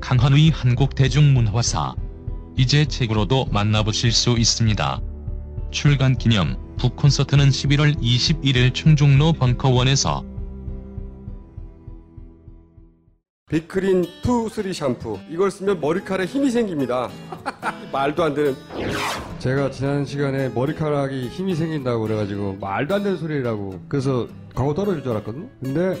강헌의 한국 대중문화사. 이제 책으로도 만나보실 수 있습니다. 출간 기념 북 콘서트는 11월 21일 충정로 벙커원에서. 빅그린 투 쓰리 샴푸. 이걸 쓰면 머리카락에 힘이 생깁니다. 말도 안 되는. 제가 지난 시간에 머리카락이 힘이 생긴다고 그래가지고 말도 안 되는 소리라고. 그래서 광고 떨어질 줄 알았거든요. 근데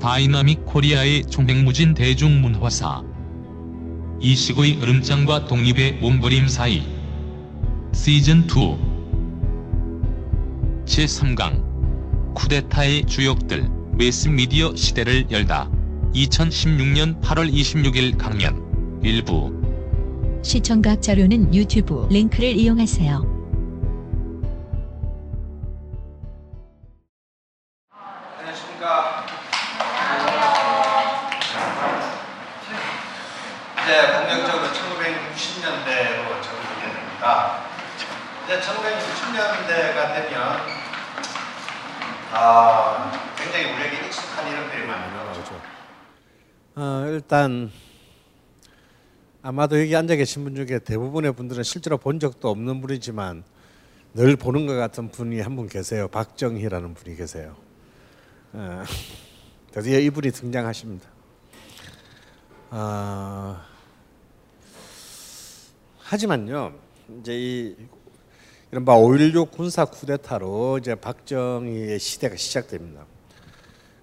다이나믹 코리아의 총행무진 대중문화사 이식의 으름장과 독립의 몸부림 사이 시즌2 제3강 쿠데타의 주역들 매스미디어 시대를 열다 2016년 8월 26일 강연 일부 시청각 자료는 유튜브 링크를 이용하세요. 1960년대가 되면 아, 굉장히 우리에게 익숙한 이름들이 많이 나오죠. 어, 일단 아마도 여기 앉아 계신 분 중에 대부분의 분들은 실제로 본 적도 없는 분이지만 늘 보는 것 같은 분이 한 분 계세요. 박정희라는 분이 계세요. 어, 드디어 이분이 등장하십니다. 어, 하지만요, 이제 이 이른바 5.16 군사 쿠데타로 이제 박정희의 시대가 시작됩니다.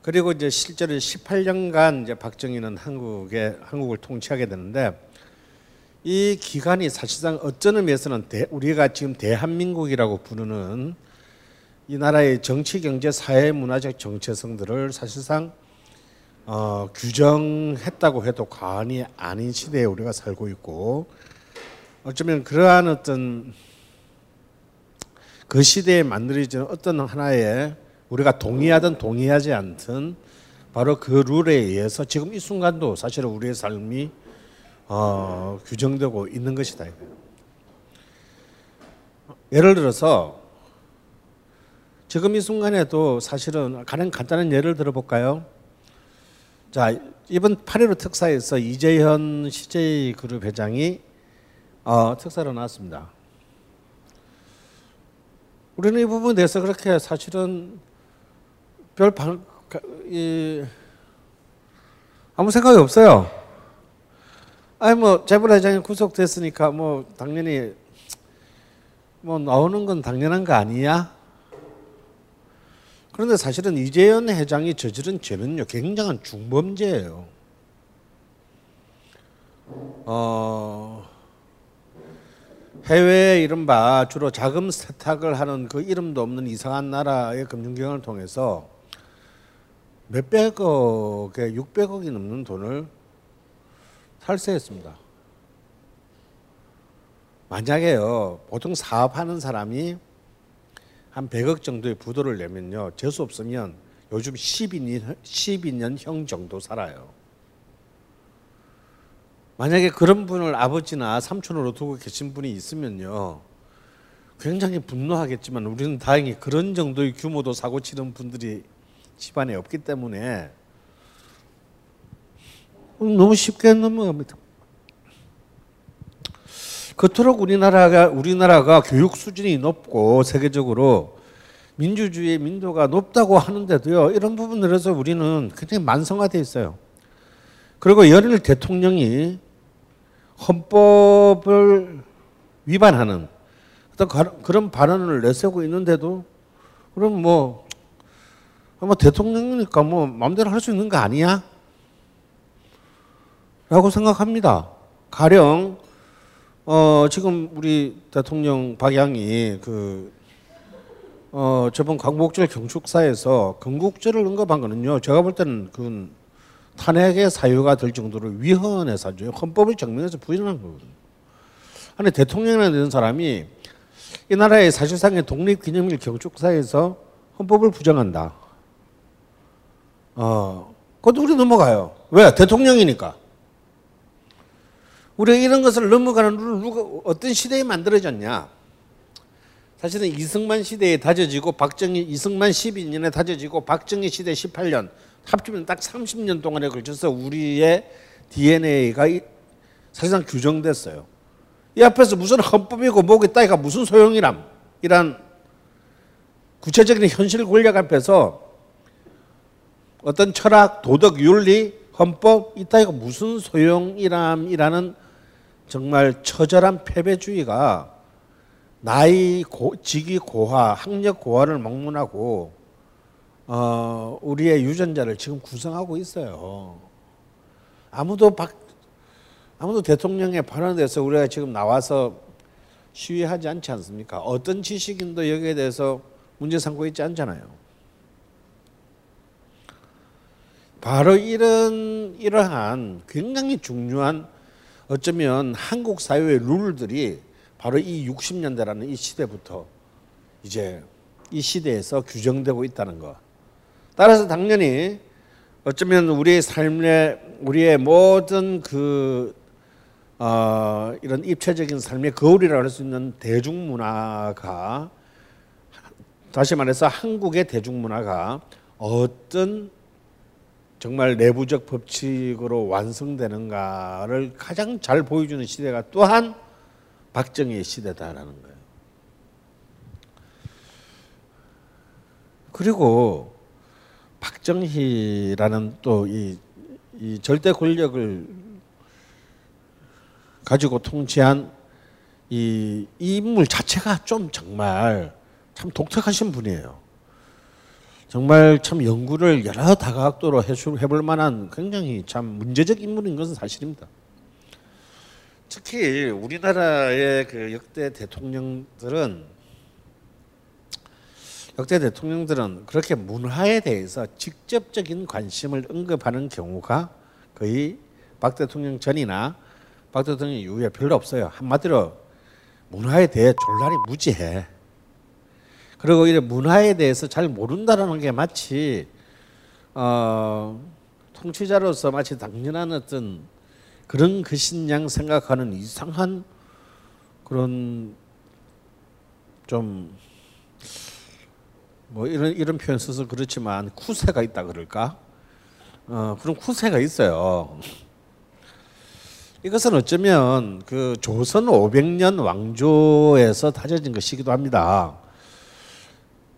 그리고 이제 실제로 18년간 이제 박정희는 한국에 한국을 통치하게 되는데 이 기간이 사실상 어떤 의미에서는 대, 우리가 지금 대한민국이라고 부르는 이 나라의 정치, 경제, 사회, 문화적 정체성들을 사실상 어, 규정했다고 해도 과언이 아닌 시대에 우리가 살고 있고 어쩌면 그러한 어떤 그 시대에 만들어진 어떤 하나의 우리가 동의하든 동의하지 않든 바로 그 룰에 의해서 지금 이 순간도 사실은 우리의 삶이 어, 규정되고 있는 것이다. 예를 들어서 지금 이 순간에도 사실은 가장 간단한 예를 들어볼까요? 자 이번 8.15 특사에서 이재현 CJ 그룹 회장이 어, 특사로 나왔습니다. 우리는 이 부분에 대해서 그렇게 사실은 별 반, 이, 아무 생각이 없어요. 아니 뭐 재벌 회장이 구속됐으니까 뭐 당연히 뭐 나오는 건 당연한 거 아니야? 그런데 사실은 이재현 회장이 저지른 죄는요 굉장한 중범죄예요. 어, 해외 이른바 주로 자금 세탁을 하는 그 이름도 없는 이상한 나라의 금융경을 통해서 몇백억에 600억이 넘는 돈을 탈세했습니다. 만약에요, 보통 사업하는 사람이 한 100억 정도의 부도를 내면요, 재수 없으면 요즘 12년, 12년형 정도 살아요. 만약에 그런 분을 아버지나 삼촌으로 두고 계신 분이 있으면요, 굉장히 분노하겠지만 우리는 다행히 그런 정도의 규모도 사고 치는 분들이 집안에 없기 때문에 너무 쉽게 넘어갑니다. 그토록 우리나라가 우리나라가 교육 수준이 높고 세계적으로 민주주의 민도가 높다고 하는데도요 이런 부분들에서 우리는 굉장히 만성화돼 있어요. 그리고 연일 대통령이 헌법을 위반하는 어떤 가- 그런 발언을 내세우고 있는데도 그럼 뭐 아마 대통령이니까 뭐 마음대로 할 수 있는 거 아니야? 라고 생각합니다. 가령 어 지금 우리 대통령 박양이 그 어, 저번 광복절 경축사에서 건국절을 언급한 거는요. 제가 볼 때는 그건 탄핵의 사유가 될 정도로 위헌의 사유죠. 헌법을 정면에서 부인하는 거거든요. 아니 대통령이라는 사람이 이 나라의 사실상의 독립 기념일 경축사에서 헌법을 부정한다. 어, 그것도 우리 넘어가요. 왜? 대통령이니까. 우리가 이런 것을 넘어가는 룰을 누가 어떤 시대에 만들어졌냐? 사실은 이승만 시대에 다져지고 박정희 이승만 12년에 다져지고 박정희 시대 18년 합치면 딱 30년 동안에 걸쳐서 우리의 DNA가 사실상 규정됐어요. 이 앞에서 무슨 헌법이고 뭐고 따위가 무슨 소용이람 이란 구체적인 현실 권력 앞에서 어떤 철학, 도덕, 윤리, 헌법 이따위가 무슨 소용이람이라는 정말 처절한 패배주의가 나이 고, 직위 고하, 학력 고하를 막론하고 어, 우리의 유전자를 지금 구성하고 있어요. 아무도 박, 아무도 대통령의 발언에 대해서 우리가 지금 나와서 시위하지 않지 않습니까? 어떤 지식인도 여기에 대해서 문제 삼고 있지 않잖아요. 바로 이런 이러한 굉장히 중요한 어쩌면 한국 사회의 룰들이 바로 이 60년대라는 이 시대부터 이제 이 시대에서 규정되고 있다는 것. 따라서 당연히 어쩌면 우리의 삶의 우리의 모든 그 어, 이런 입체적인 삶의 거울이라고 할수 있는 대중문화가 다시 말해서 한국의 대중문화가 어떤 정말 내부적 법칙으로 완성되는가를 가장 잘 보여주는 시대가 또한 박정희의 시대다라는 거예요. 그리고 박정희라는 또이 이 절대 권력을 가지고 통치한 이, 이 인물 자체가 좀 정말 참 독특하신 분이에요. 정말 참 연구를 여러 다각도로 해볼 만한 굉장히 참 문제적 인물인 것은 사실입니다. 특히 우리나라의 그 역대 대통령들은 역대 대통령들은 그렇게 문화에 대해서 직접적인 관심을 언급하는 경우가 거의 박 대통령 전이나 박 대통령 이후에 별로 없어요. 한마디로 문화에 대해 졸라리 무지해. 그리고 이 문화에 대해서 잘 모른다라는 게 마치 어, 통치자로서 마치 당연한 어떤 그런 것인 양 생각하는 이상한 그런 좀 뭐 이런 이런 표현 써서 그렇지만 쿠세가 있다 그럴까? 어, 그런 쿠세가 있어요. 이것은 어쩌면 그 조선 500년 왕조에서 다져진 것이기도 합니다.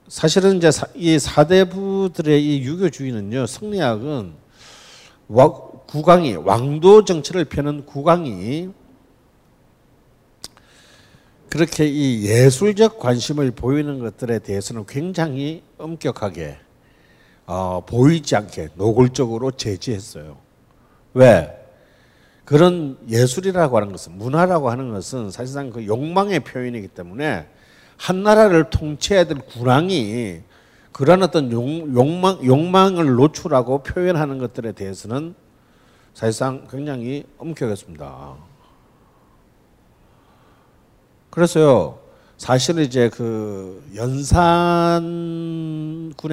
사실은 이제 이 사대부들의 이 유교주의는요, 성리학은 국왕이 왕도 정치를 펴는 국왕이 그렇게 이 예술적 관심을 보이는 것들에 대해서는 굉장히 엄격하게 어, 보이지 않게 노골적으로 제지했어요. 왜? 그런 예술이라고 하는 것은 문화라고 하는 것은 사실상 그 욕망의 표현이기 때문에 한 나라를 통치해야 될 군왕이 그런 어떤 욕망, 욕망을 노출하고 표현하는 것들에 대해서는 사실상 굉장히 엄격했습니다. 그래서요, 사실은 이제 그 연산군의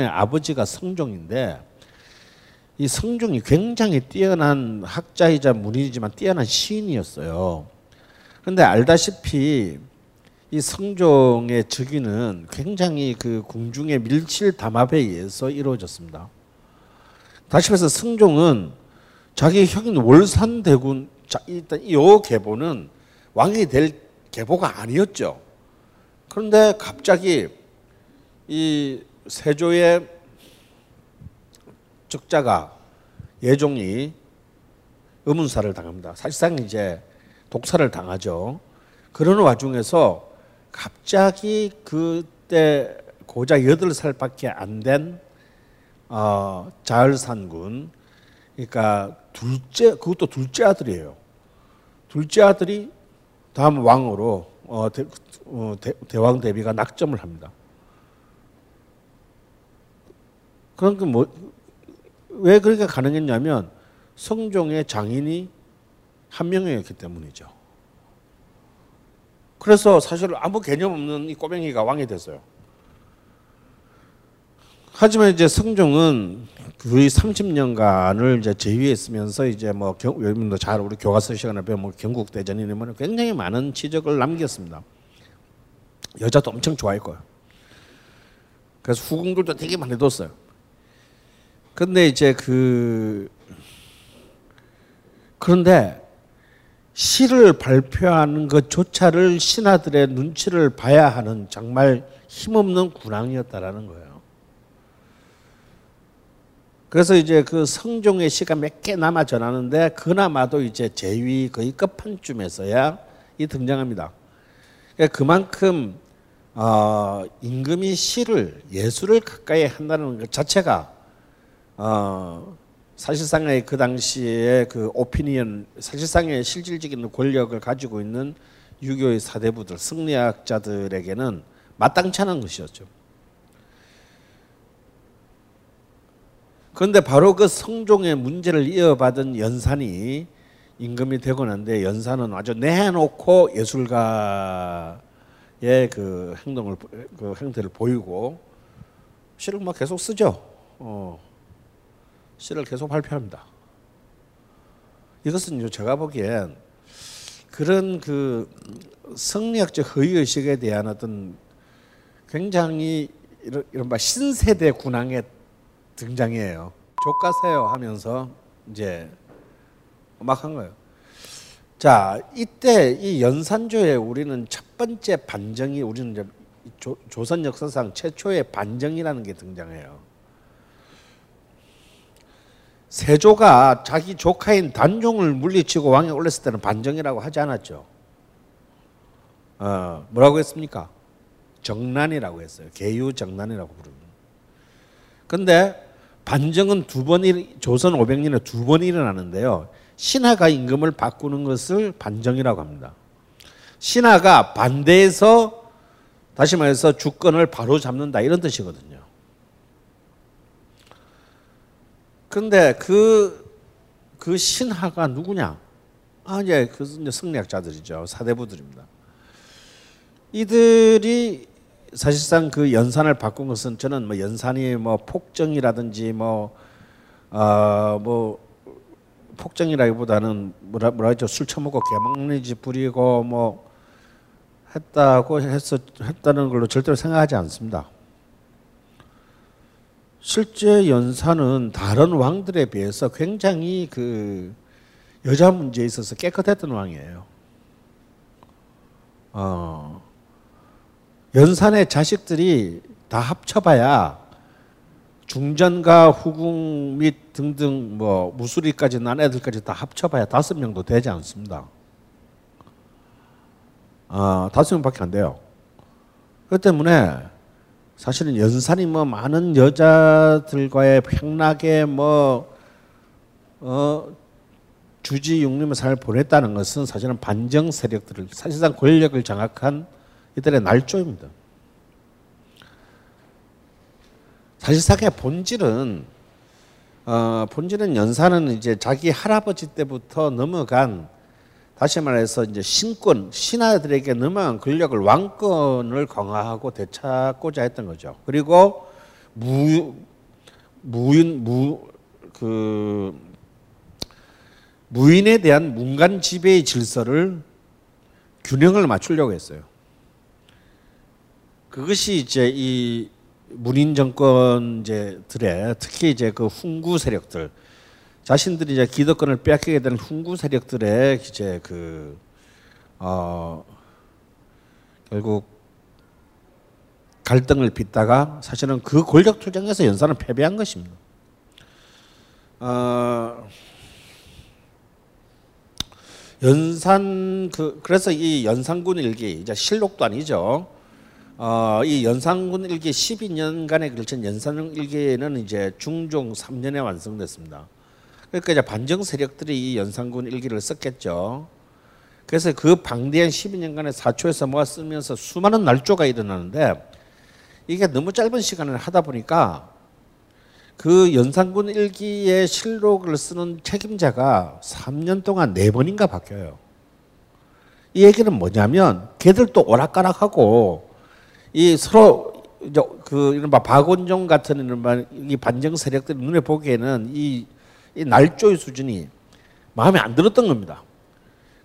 아버지가 성종인데 이 성종이 굉장히 뛰어난 학자이자 문인이지만 뛰어난 시인이었어요. 그런데 알다시피 이 성종의 즉위는 굉장히 그 궁중의 밀실 담합에 의해서 이루어졌습니다. 다시 말해서 성종은 자기 형인 월산대군 일단 이 계보는 왕이 될 계보가 아니었죠. 그런데 갑자기 이 세조의 적자가 예종이 의문사를 당합니다. 사실상 이제 독사를 당하죠. 그런 와중에서 갑자기 그때 고작 여덟 살밖에 안된 어, 자을산군, 그러니까 둘째 그것도 둘째 아들이에요. 둘째 아들이 다음 왕으로 어, 대, 어, 대, 왕 대비가 낙점을 합니다. 그러니까 뭐 왜 그렇게 가능했냐면 성종의 장인이 한 명이었기 때문이죠. 그래서 사실 아무 개념 없는 이 꼬맹이가 왕이 됐어요. 하지만 이제 성종은 거의 30년간을 이제 제위했으면서 이제 뭐 여러분도 잘 우리 교과서 시간에 배우면 뭐 경국 대전이니 뭐 굉장히 많은 치적을 남겼습니다. 여자도 엄청 좋아했고요. 그래서 후궁들도 되게 많이 뒀어요. 근데 이제 그 그런데 시를 발표하는 것조차를 신하들의 눈치를 봐야 하는 정말 힘없는 군왕이었다라는 거예요. 그래서 이제 그 성종의 시가 몇개 남아 전하는데 그나마도 이제 제위 거의 끝판쯤에서야 이 등장합니다. 그러니까 그만큼 어, 임금이 시를 예술을 가까이 한다는 것 자체가 어, 사실상의 그 당시에 그 오피니언 사실상의 실질적인 권력을 가지고 있는 유교의 사대부들 승리학자들에게는 마땅치 않은 것이었죠. 그런데 바로 그 성종의 문제를 이어받은 연산이 임금이 되고 난데 연산은 아주 내놓고 예술가의 그 행동을 그 행태를 보이고 시를 막 계속 쓰죠. 어. 시를 계속 발표합니다. 이것은 제가 보기엔 그런 그 성리학적 허위의식에 대한 어떤 굉장히 이런, 바 신세대 군왕의 등장이에요. 족가세요 하면서 이제 막 한 거예요. 자, 이때 이 연산조에 우리는 첫 번째 반정이 우리는 이제 조, 조선 역사상 최초의 반정이라는 게 등장해요. 세조가 자기 조카인 단종을 물리치고 왕에 올렸을 때는 반정이라고 하지 않았죠. 어, 뭐라고 했습니까? 정난이라고 했어요. 개유정난이라고 부릅니다. 근데 반정은 두 번, 조선 500년에 두 번 일어나는데요. 신하가 임금을 바꾸는 것을 반정이라고 합니다. 신하가 반대해서 다시 말해서 주권을 바로 잡는다 이런 뜻이거든요. 그런데 그, 그 신하가 누구냐? 아, 이제 그 성리학자들이죠. 사대부들입니다. 이들이 사실상 그 연산을 바꾼 것은 저는 뭐 연산이 뭐 폭정이라든지 뭐, 어, 뭐, 폭정이라기보다는 뭐라, 뭐라 했죠. 술 처먹고 개망리지 부리고 뭐 했다고 했었, 했다는 걸로 절대로 생각하지 않습니다. 실제 연산은 다른 왕들에 비해서 굉장히 그 여자 문제에 있어서 깨끗했던 왕이에요. 어, 연산의 자식들이 다 합쳐봐야 중전과 후궁 및 등등 뭐 무수리까지 난 애들까지 다 합쳐봐야 다섯 명도 되지 않습니다. 아, 다섯 명밖에 안 돼요. 그 때문에 사실은 연산이 뭐 많은 여자들과의 평락에 뭐 어, 주지 육림의 삶을 보냈다는 것은 사실은 반정 세력들을 사실상 권력을 장악한 이들의 날조입니다. 사실상의 본질은 어, 본질은 연산은 이제 자기 할아버지 때부터 넘어간 다시 말해서 이제 신권 신하들에게 넘어간 권력을 왕권을 강화하고 되찾고자 했던 거죠. 그리고 무 무인 무그 무인에 대한 문간 지배의 질서를 균형을 맞추려고 했어요. 그것이 이제 이 문인 정권제들의 특히 이제 그 훈구 세력들 자신들이 이제 기득권을 빼앗기게 되는 훈구 세력들의 이제 그 어, 결국 갈등을 빚다가 사실은 그 권력 투쟁에서 연산을 패배한 것입니다. 어, 연산 그 그래서 이 연산군 일기 이제 실록도 아니죠. 어, 이 연산군 일기 12년간에 걸친 연산군 일기는 이제 중종 3년에 완성됐습니다. 그러니까 이제 반정 세력들이 이 연산군 일기를 썼겠죠. 그래서 그 방대한 12년간의 사초에서 모아 쓰면서 수많은 날조가 일어나는데 이게 너무 짧은 시간을 하다 보니까 그 연산군 일기의 실록을 쓰는 책임자가 3년 동안 네 번인가 바뀌어요. 이 얘기는 뭐냐면 걔들 또 오락가락하고 이 서로 그 이른바 박원종 같은 이른바 이 반정 세력들 눈에 보기에는 이, 이 날조의 수준이 마음에 안 들었던 겁니다.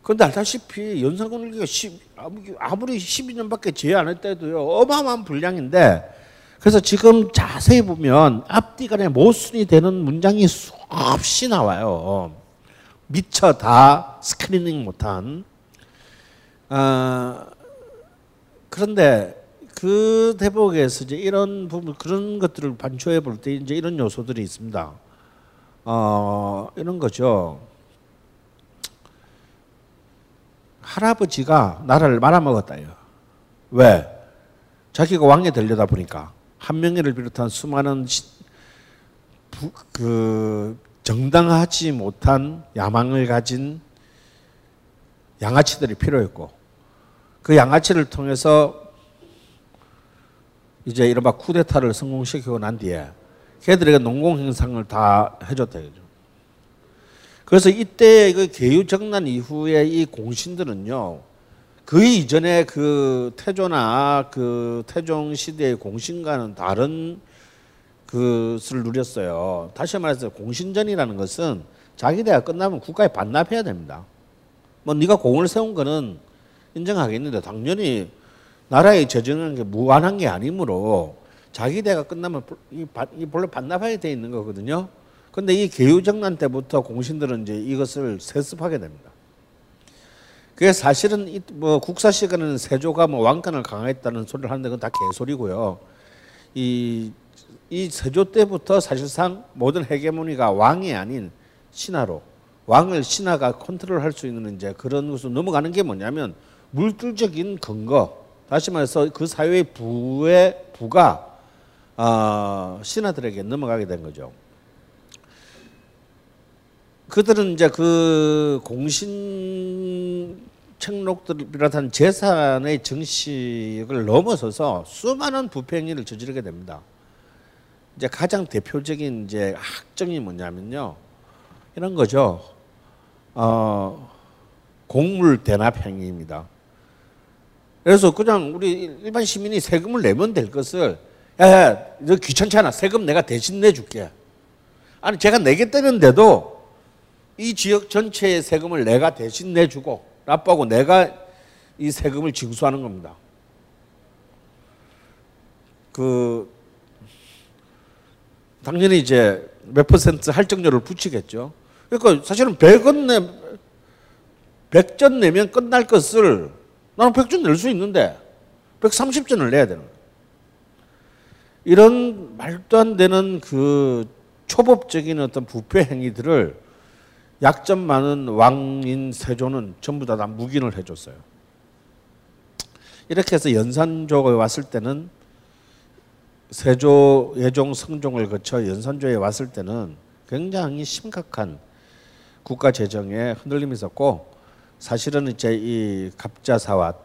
그런데 알다시피 연산군 일기가 10, 아무리 12년밖에 제외 안 했다도요 어마어마한 분량인데 그래서 지금 자세히 보면 앞뒤 간에 모순이 되는 문장이 수없이 나와요. 미처 다 스크리닝 못한. 아, 그런데 그 대목에서 이제 이런 부분 그런 것들을 반초해 볼 때 이제 이런 요소들이 있습니다. 어, 이런 거죠. 할아버지가 나라를 말아먹었다요. 왜? 자기가 왕에 되려다 보니까 한명회를 비롯한 수많은 시, 부, 그 정당하지 못한 야망을 가진 양아치들이 필요했고 그 양아치를 통해서 이제 이른바 쿠데타를 성공시키고 난 뒤에 걔들에게 농공 행상을 다 해줬다 이거죠. 그래서 이때 그 개유 정난 이후에 이 공신들은요 그 이전에 그 태조나 그 태종 시대의 공신과는 다른 것을 누렸어요. 다시 말해서 공신전이라는 것은 자기 대가 끝나면 국가에 반납해야 됩니다. 뭐 네가 공을 세운 거는 인정하겠는데 당연히 나라의 게 무한한 게 아니므로 자기 대가 끝나면 이 본래 반납하게 돼 있는 거거든요. 근데 이 개유정난 때부터 공신들은 이제 이것을 세습하게 됩니다. 그게 사실은 뭐 국사 시간에는 세조가 뭐 왕권을 강화했다는 소리를 하는데 그건 다 개소리고요. 이, 이 세조 때부터 사실상 모든 헤게모니가 왕이 아닌 신하로 왕을 신하가 컨트롤할 수 있는 이제 그런 것으로 넘어가는 게 뭐냐면 물질적인 근거 다시 말해서 그 사회의 부의 부가 어, 신하들에게 넘어가게 된 거죠. 그들은 이제 그 공신 책록들을 비롯한 재산의 정식을 넘어서서 수많은 부패행위를 저지르게 됩니다. 이제 가장 대표적인 이제 학정이 뭐냐면요. 이런 거죠. 어, 공물 대납 행위입니다. 그래서 그냥 우리 일반 시민이 세금을 내면 될 것을 야, 너 귀찮잖아. 세금 내가 대신 내줄게. 아니 제가 내겠다는데도 이 지역 전체의 세금을 내가 대신 내주고 나빠고 내가 이 세금을 징수하는 겁니다. 그 당연히 이제 몇 퍼센트 할증료를 붙이겠죠. 그러니까 사실은 100원 내 100전 내면 끝날 것을 나는 100전 낼수 있는데 130전을 내야 되는. 이런 말도 안 되는 그 초법적인 어떤 부패 행위들을 약점 많은 왕인 세조는 전부 다, 다 묵인을 해줬어요. 이렇게 해서 연산조에 왔을 때는 세조, 예종, 성종을 거쳐 연산조에 왔을 때는 굉장히 심각한 국가 재정에 흔들림이 있었고 사실은 이제 이 갑자사와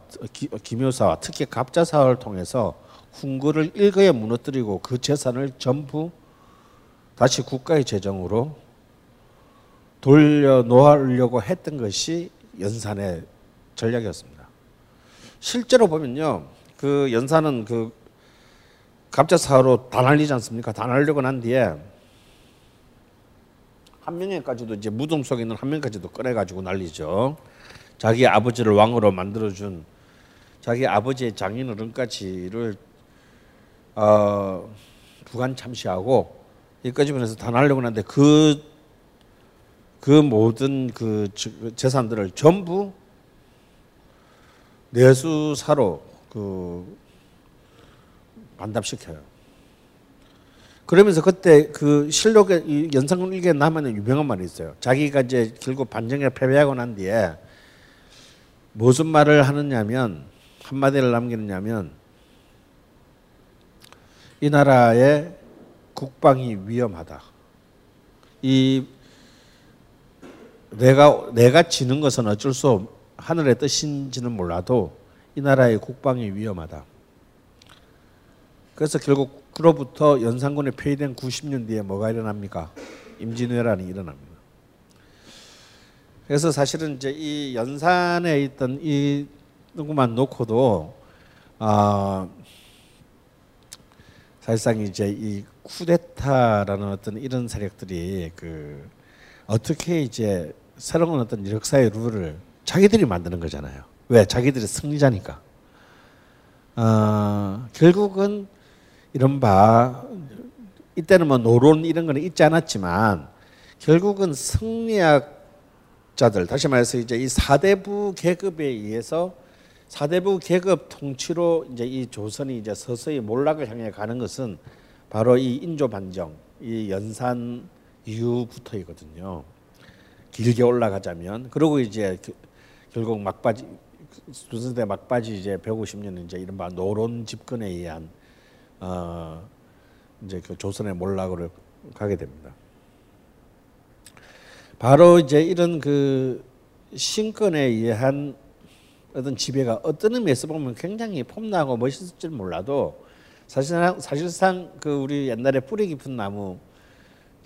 기묘사와 특히 갑자사를 통해서 훈구를 일거에 무너뜨리고 그 재산을 전부 다시 국가의 재정으로 돌려놓으려고 했던 것이 연산의 전략이었습니다. 실제로 보면요, 그 연산은 그 갑자사로 다 날리지 않습니까? 다 날리고 난 뒤에 한 명에까지도 이제 무덤 속에 있는 한 명까지도 꺼내가지고 날리죠. 자기 아버지를 왕으로 만들어준 자기 아버지의 장인어른까지를 어, 부관 참시하고 여기까지 보내서 다 날려고 하는데 그 그 모든 그 재산들을 전부 내수사로 그 반납시켜요. 그러면서 그때 그 실록에 연상군 일기에 남아있는 유명한 말이 있어요. 자기가 이제 결국 반정에 패배하고 난 뒤에 무슨 말을 하느냐면 한마디를 남기느냐면 이 나라의 국방이 위험하다. 이 내가 내가 지는 것은 어쩔 수 없, 하늘의 뜻인지는 몰라도 이 나라의 국방이 위험하다. 그래서 결국 그로부터 연산군에 폐위된 90년 뒤에 뭐가 일어납니까? 임진왜란이 일어납니다. 그래서 사실은 이제 이 연산에 있던 이 누구만 놓고도 아 사실상 이제 이 쿠데타라는 어떤 이런 세력들이 그 어떻게 이제 새로운 어떤 역사의 룰을 자기들이 만드는 거잖아요. 왜? 자기들이 승리자니까. 어, 결국은 이른바 이때는 뭐 노론 이런 거는 있지 않았지만 결국은 승리학자들 다시 말해서 이제 이 사대부 계급에 의해서 사대부 계급 통치로 이제 이 조선이 이제 서서히 몰락을 향해 가는 것은 바로 이 인조 반정, 이 연산 이후부터이거든요. 길게 올라가자면 그리고 이제 결국 막바지 조선시대 막바지 이제 150년 이제 이른바 노론 집권에 의한 어 이제 그 조선의 몰락으로 가게 됩니다. 바로 이제 이런 그 신권에 의한 어떤 지배가 어떤 의미에서 보면 굉장히 폼나고 멋있을지 몰라도 사실상 사실상 그 우리 옛날에 뿌리 깊은 나무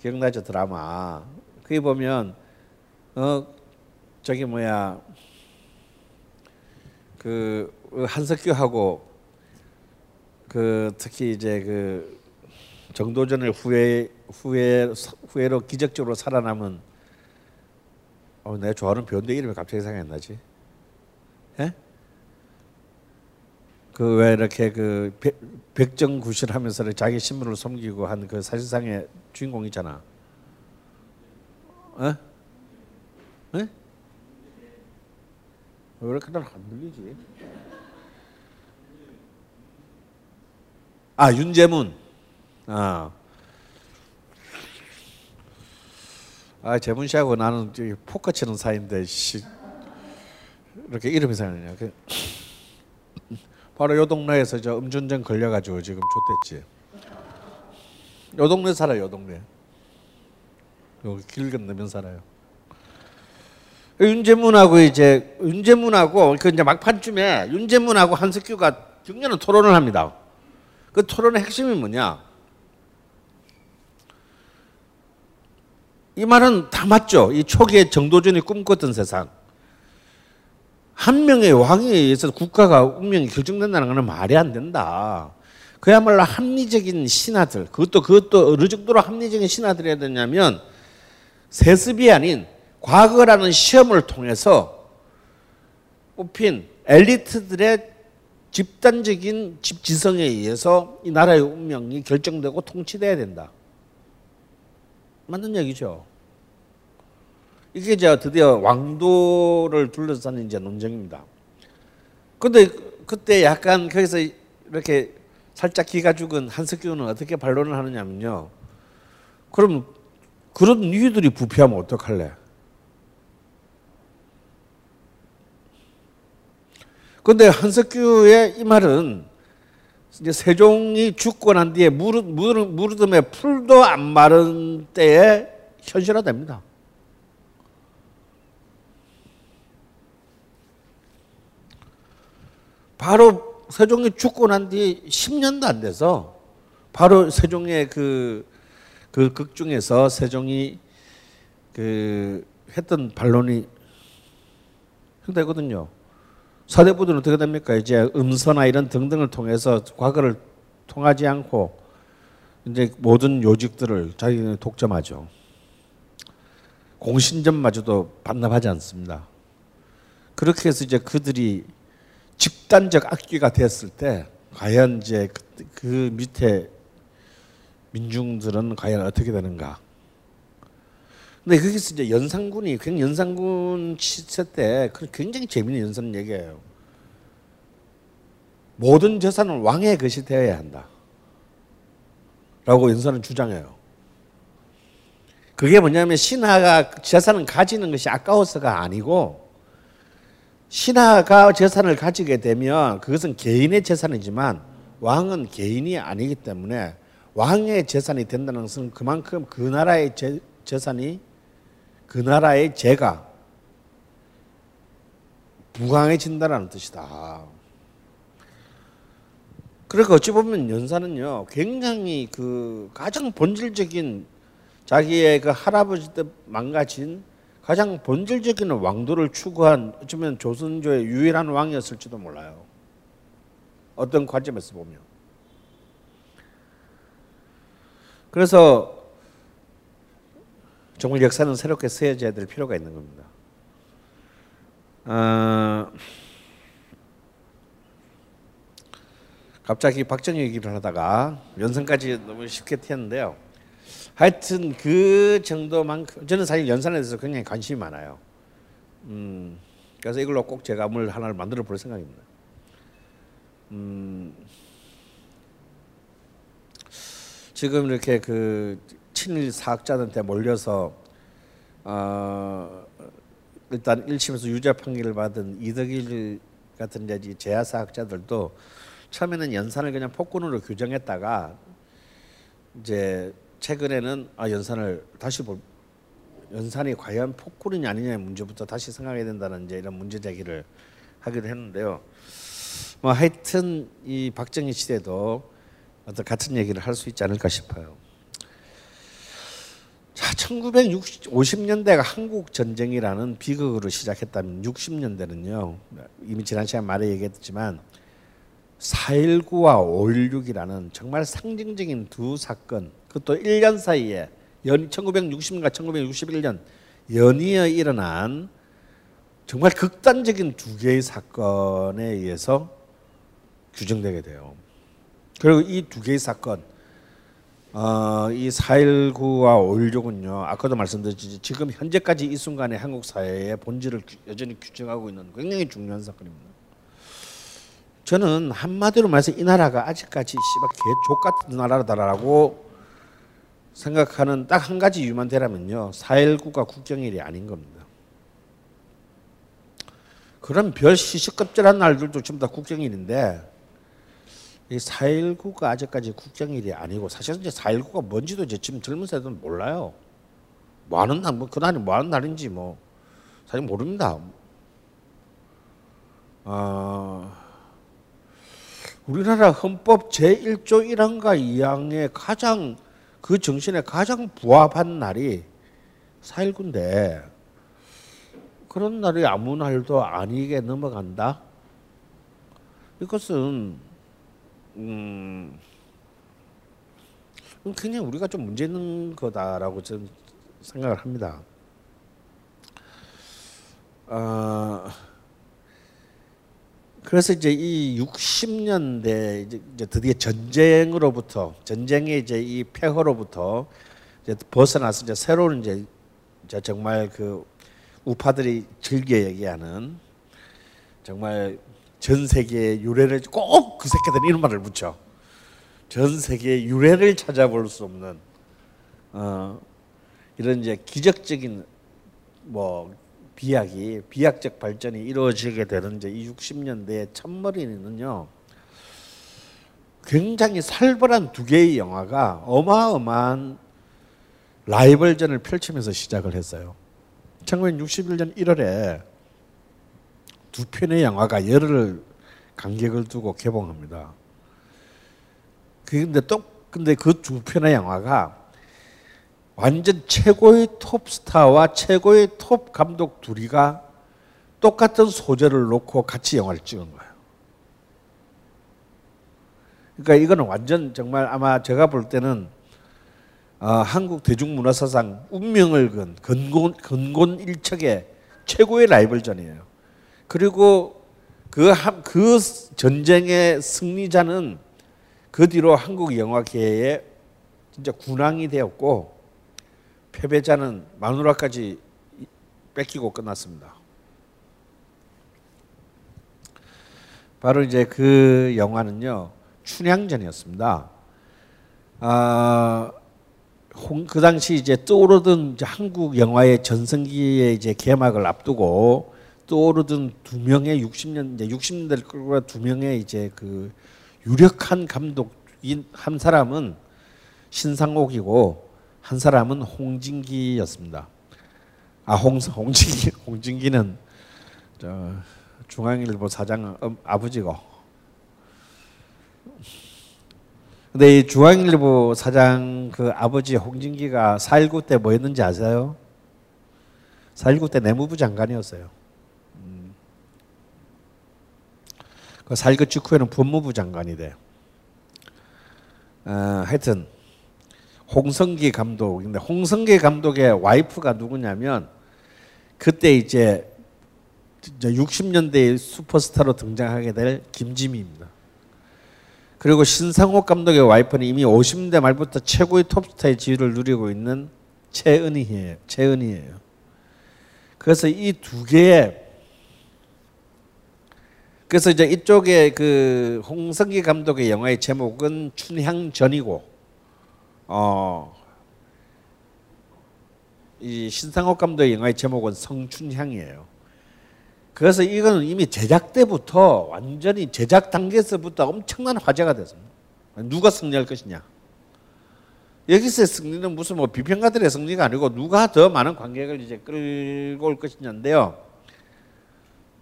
기억나죠 드라마 그게 보면 어 저기 뭐야 그 한석규하고 그 특히 이제 그 정도전을 후회 후회 후회로 기적적으로 살아남은 어 내가 좋아하는 배우인데 이름이 갑자기 생각이 안 나지? 예? 그 왜 이렇게 그 백정구실하면서 자기 신분을 숨기고 한 그 사실상의 주인공 있잖아. 어? 예? 왜 이렇게 난안 들리지? 아 윤재문. 아. 아 재문 씨하고 나는 포커 치는 사이인데 씨 이렇게 이름이 생각나냐. 그 바로 요 동네에서 저 음주운전 걸려가지고 지금 좆됐지. 요 동네 살아요, 요 동네. 여기 길 건너면 살아요. 윤재문하고 이제 윤재문하고 그 이제 막판쯤에 윤재문하고 한석규가 격렬한 토론을 합니다. 그 토론의 핵심이 뭐냐? 이 말은 다 맞죠. 이 초기에 정도전이 꿈꿨던 세상. 한 명의 왕에 의해서 국가가 운명이 결정된다는 것은 말이 안 된다. 그야말로 합리적인 신하들, 그것도 그것도 어느 정도로 합리적인 신하들이야 되냐면 세습이 아닌 과거라는 시험을 통해서 뽑힌 엘리트들의 집단적인 집지성에 의해서 이 나라의 운명이 결정되고 통치돼야 된다. 맞는 얘기죠. 이게 이제 드디어 왕도를 둘러싸는 이제 논쟁입니다. 근데 그때 약간 거기서 이렇게 살짝 기가 죽은 한석규는 어떻게 반론을 하느냐면요. 그럼 그런 이유들이 부패하면 어떡할래? 근데 한석규의 이 말은 이제 세종이 죽고 난 뒤에 무르, 무르, 무르듬에 풀도 안 마른 때에 현실화됩니다. 바로 세종이 죽고 난 뒤 10년도 안 돼서 바로 세종의 그, 그 극 중에서 세종이 그 했던 반론이 되거든요. 사대부들은 어떻게 됩니까? 이제 음서나 이런 등등을 통해서 과거를 통하지 않고 이제 모든 요직들을 자기는 독점하죠. 공신전마저도 반납하지 않습니다. 그렇게 해서 이제 그들이 집단적 악귀가 됐을 때 과연 이제 그, 그 밑에 민중들은 과연 어떻게 되는가? 근데 거기서 이제 연산군이 그냥 연산군 시대 때 굉장히 재미있는 연산 얘기예요. 모든 재산은 왕의 것이 되어야 한다. 라고 연산은 주장해요. 그게 뭐냐면 신하가 재산을 가지는 것이 아까워서가 아니고 신하가 재산을 가지게 되면 그것은 개인의 재산이지만 왕은 개인이 아니기 때문에 왕의 재산이 된다는 것은 그만큼 그 나라의 재, 재산이 그 나라의 재가 무강해진다는 뜻이다. 그러니까 어찌 보면 연산은요 굉장히 그 가장 본질적인 자기의 그 할아버지 때 망가진 가장 본질적인 왕도를 추구한 어쩌면 조선조의 유일한 왕이었을지도 몰라요. 어떤 관점에서 보면. 그래서 정말 역사는 새롭게 쓰여져야 될 필요가 있는 겁니다. 어, 갑자기 박정희 얘기를 하다가 연선까지 너무 쉽게 튀었는데요. 하여튼 그 정도만큼 저는 사실 연산에 대해서 굉장히 관심이 많아요. 음, 그래서 이걸로 꼭 제가 물 하나를 만들어 볼 생각입니다. 음, 지금 이렇게 그 친일 사학자들한테 몰려서 어, 일단 1심에서 유죄 판결을 받은 이덕일 같은 이제 재야 사학자들도 처음에는 연산을 그냥 폭군으로 규정했다가 이제 최근에는 아 연산을 다시 볼 연산이 과연 폭군이 아니냐의 문제부터 다시 생각해야 된다는 이제 이런 문제 제기를 하기도 했는데요. 뭐 하여튼 이 박정희 시대도 어떤 같은 얘기를 할 수 있지 않을까 싶어요. 자, 1950년대가 한국 전쟁이라는 비극으로 시작했다면 60년대는요. 이미 지난 시간 말에 얘기했지만 4.19와 5.16이라는 정말 상징적인 두 사건, 그것도 1년 사이에 연 1960년과 1961년 연이어 일어난 정말 극단적인 두 개의 사건에 의해서 규정되게 돼요. 그리고 이 두 개의 사건, 어, 이 4.19와 5.16은요, 아까도 말씀드렸지 지금 현재까지 이 순간에 한국 사회의 본질을 여전히 규정하고 있는 굉장히 중요한 사건입니다. 저는 한마디로 말해서 이 나라가 아직까지 씨발 개족 같은 나라다라고 생각하는 딱 한 가지 이유만 되라면요. 4.19가 국경일이 아닌 겁니다. 그런 별 시시껍질한 날들도 전부 다 국경일인데 이 4.19가 아직까지 국경일이 아니고 사실 이제 4.19가 뭔지도 이제 지금 젊은 세대는 몰라요. 뭐 하는 날, 뭐 그날이 뭐 하는 날인지 뭐 사실 모릅니다. 어, 우리나라 헌법 제1조 1항과 2항의 가장 그 정신에 가장 부합한 날이 4.19인데 그런 날이 아무 날도 아니게 넘어간다? 이것은 음, 굉장히 우리가 좀 문제 있는 거다라고 저는 생각을 합니다. 어, 그래서 이제 이 60년대 이제 드디어 전쟁으로부터 전쟁의 이제 이 폐허로부터 이제 벗어나서 이제 새로운 이제 정말 그 우파들이 즐겨 얘기하는 정말 전 세계의 유래를 꼭 그 새끼들은 이런 말을 붙여. 전 세계의 유래를 찾아볼 수 없는 어, 이런 이제 기적적인 뭐 비약이 비약적 발전이 이루어지게 되는 이제 이 60년대의 첫머리는요. 굉장히 살벌한 두 개의 영화가 어마어마한 라이벌전을 펼치면서 시작을 했어요. 1961년 1월에 두 편의 영화가 열흘 간격을 두고 개봉합니다. 근데 또 근데 그 두 편의 영화가 완전 최고의 톱 스타와 최고의 톱 감독 둘이가 똑같은 소재를 놓고 같이 영화를 찍은 거예요. 그러니까 이거는 완전 정말 아마 제가 볼 때는 어, 한국 대중문화사상 운명을 건 근곤 근곤 일척의 최고의 라이벌전이에요. 그리고 그, 그 전쟁의 승리자는 그 뒤로 한국 영화계에 진짜 군왕이 되었고 패배자는 마누라까지 뺏기고 끝났습니다. 바로 이제 그 영화는요 춘향전이었습니다. 아, 그 당시 이제 떠오르던 이제 한국 영화의 전성기의 이제 개막을 앞두고 떠오르던 두 명의 60년 이제 60년대를 끌고 두 명의 이제 그 유력한 감독인 한 사람은 신상옥이고 한 사람은 홍진기였습니다. 아 홍, 홍진기 홍진기는 저 중앙일보 사장 음, 아버지고. 근데 이 중앙일보 사장 그 아버지 홍진기가 4.19 때뭐 했는지 아세요? 4.19 때 내무부 장관이었어요. 그4.19 직후에는 법무부 장관이 돼요. 어, 하여튼 홍성기 감독인데 홍성기 감독의 와이프가 누구냐면 그때 이제 60년대의 슈퍼스타로 등장하게 될 김지미입니다. 그리고 신상옥 감독의 와이프는 이미 50대 말부터 최고의 톱스타의 지위를 누리고 있는 최은희예요. 최은희예요. 그래서 이 두 개의 그래서 이제 이쪽에 그 홍성기 감독의 영화의 제목은 춘향전이고 어, 이 신상옥 감독의 영화의 제목은 성춘향이에요. 그래서 이거는 이미 제작 때부터 완전히 제작 단계에서부터 엄청난 화제가 됐습니다. 누가 승리할 것이냐. 여기서의 승리는 무슨 뭐 비평가들의 승리가 아니고 누가 더 많은 관객을 이제 끌고 올 것이냐인데요.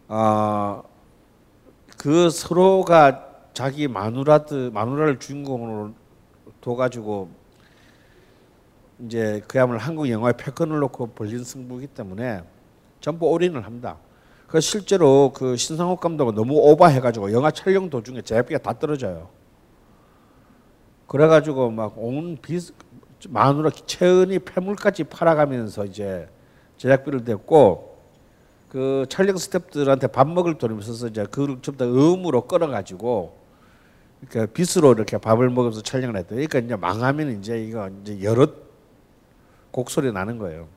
어, 그 서로가 자기 마누라드 마누라를 주인공으로 둬가지고 이제 그야말로 한국 영화의 패권을 놓고 벌린 승부이기 때문에 전부 올인을 합니다. 그 실제로 그 신상옥 감독은 너무 오버해가지고 영화 촬영 도중에 제작비가 다 떨어져요. 그래가지고 막 온 비스 마누라 최은이 폐물까지 팔아가면서 이제 제작비를 냈고 그 촬영 스탭들한테 밥 먹을 돈이 없어서 이제 그걸 좀더 의무로 끌어가지고 그러니까 빚으로 이렇게 밥을 먹으면서 촬영을 했대. 그러니까 이제 망하면 이제 이거 이제 여러 곡소리 나는 거예요.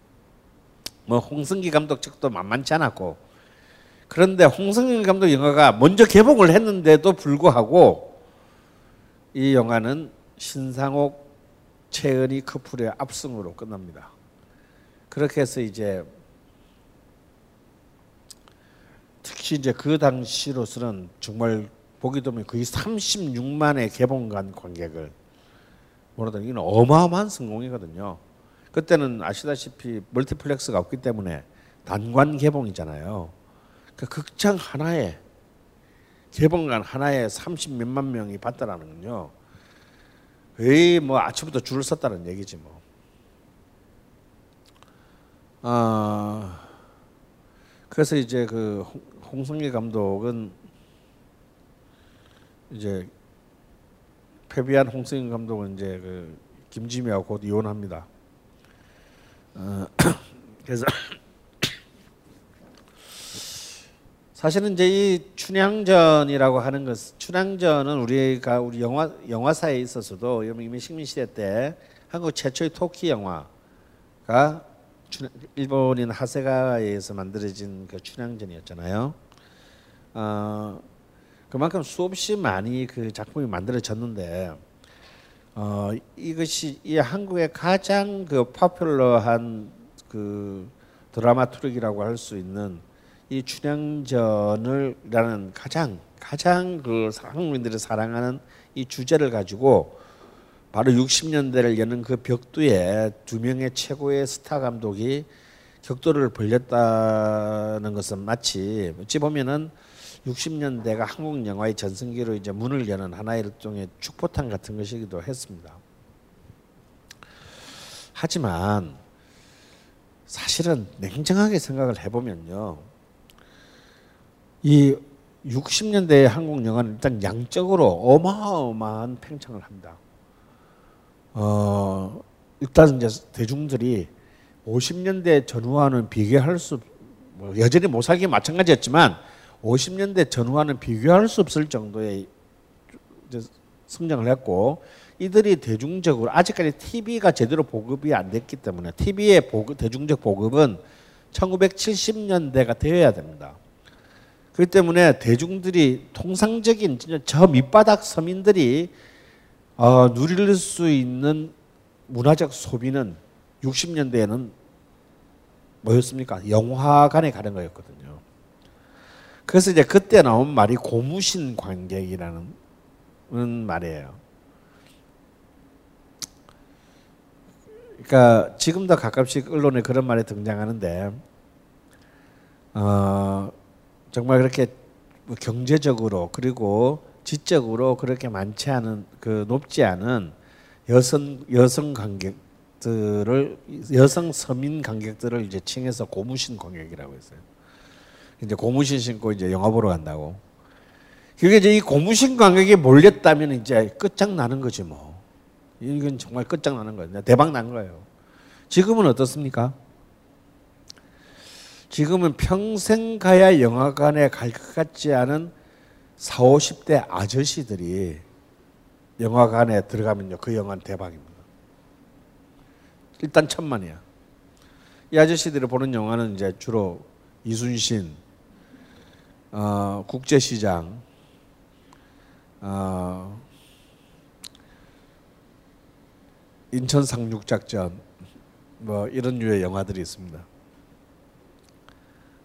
뭐 홍승기 감독 측도 만만치 않았고 그런데 홍승기 감독 영화가 먼저 개봉을 했는데도 불구하고 이 영화는 신상옥 최은희 커플의 압승으로 끝납니다. 그렇게 해서 이제 특히 이제 그 당시로서는 정말 보기 드문 거의 36만의 개봉관 관객을 이건 어마어마한 성공이거든요. 그때는 아시다시피 멀티플렉스가 없기 때문에 단관 개봉이잖아요. 그 극장 하나에 개봉관 하나에 30 몇만 명이 봤다라는 건요. 거의 뭐 아침부터 줄을 섰다는 얘기지 뭐. 아 그래서 이제 그 홍성기 감독은 이제 패배한 홍성기 감독은 이제 그 김지미하고 곧 이혼합니다. 어, 그래서 사실은 이제 이 춘향전이라고 하는 것, 춘향전은 우리가 우리 영화 영화사에 있어서도 이미 식민 시대 때 한국 최초의 토끼 영화가 일본인 하세가에 의해서 만들어진 그 춘향전이었잖아요. 어, 그만큼 수없이 많이 그 작품이 만들어졌는데 어, 이것이 이 한국의 가장 그 파퓰러한 그 드라마트릭이라고 할 수 있는 이 춘향전을라는 가장 가장 그 한국민들이 사랑하는 이 주제를 가지고 바로 60년대를 여는 그 벽두에 두 명의 최고의 스타 감독이 격돌을 벌였다는 것은 마치 어찌 보면은 60년대가 한국 영화의 전성기로 이제 문을 여는 하나의 일종의 축포탄 같은 것이기도 했습니다. 하지만 사실은 냉정하게 생각을 해보면요. 이 60년대의 한국 영화는 일단 양적으로 어마어마한 팽창을 합니다. 어, 일단 이제 대중들이 50년대 전후와는 비교할 수, 뭐 여전히 못 살기 마찬가지였지만 50년대 전후와는 비교할 수 없을 정도의 성장을 했고 이들이 대중적으로 아직까지 TV가 제대로 보급이 안 됐기 때문에 TV의 보급, 대중적 보급은 1970년대가 되어야 됩니다. 그렇기 때문에 대중들이 통상적인 저 밑바닥 서민들이 어, 누릴 수 있는 문화적 소비는 60년대에는 뭐였습니까? 영화관에 가는 거였거든요. 그래서 이제 그때 나온 말이 고무신 관객이라는 말이에요. 그러니까 지금도 가끔씩 언론에 그런 말이 등장하는데 어, 정말 그렇게 뭐 경제적으로 그리고 지적으로 그렇게 많지 않은 그 높지 않은 여성 여성 관객들을 여성 서민 관객들을 이제 칭해서 고무신 관객이라고 했어요. 이제 고무신 신고 이제 영화 보러 간다고. 그게 이제 이 고무신 관객이 몰렸다면 이제 끝장나는 거지 뭐. 이건 정말 끝장나는 거예요. 대박 난 거예요. 지금은 어떻습니까? 지금은 평생 가야 영화관에 갈 것 같지 않은 4, 50대 아저씨들이 영화관에 들어가면요. 그 영화는 대박입니다. 일단 천만이야. 이 아저씨들이 보는 영화는 이제 주로 이순신, 어, 국제시장, 어, 인천 상륙작전 뭐 이런 류의 영화들이 있습니다.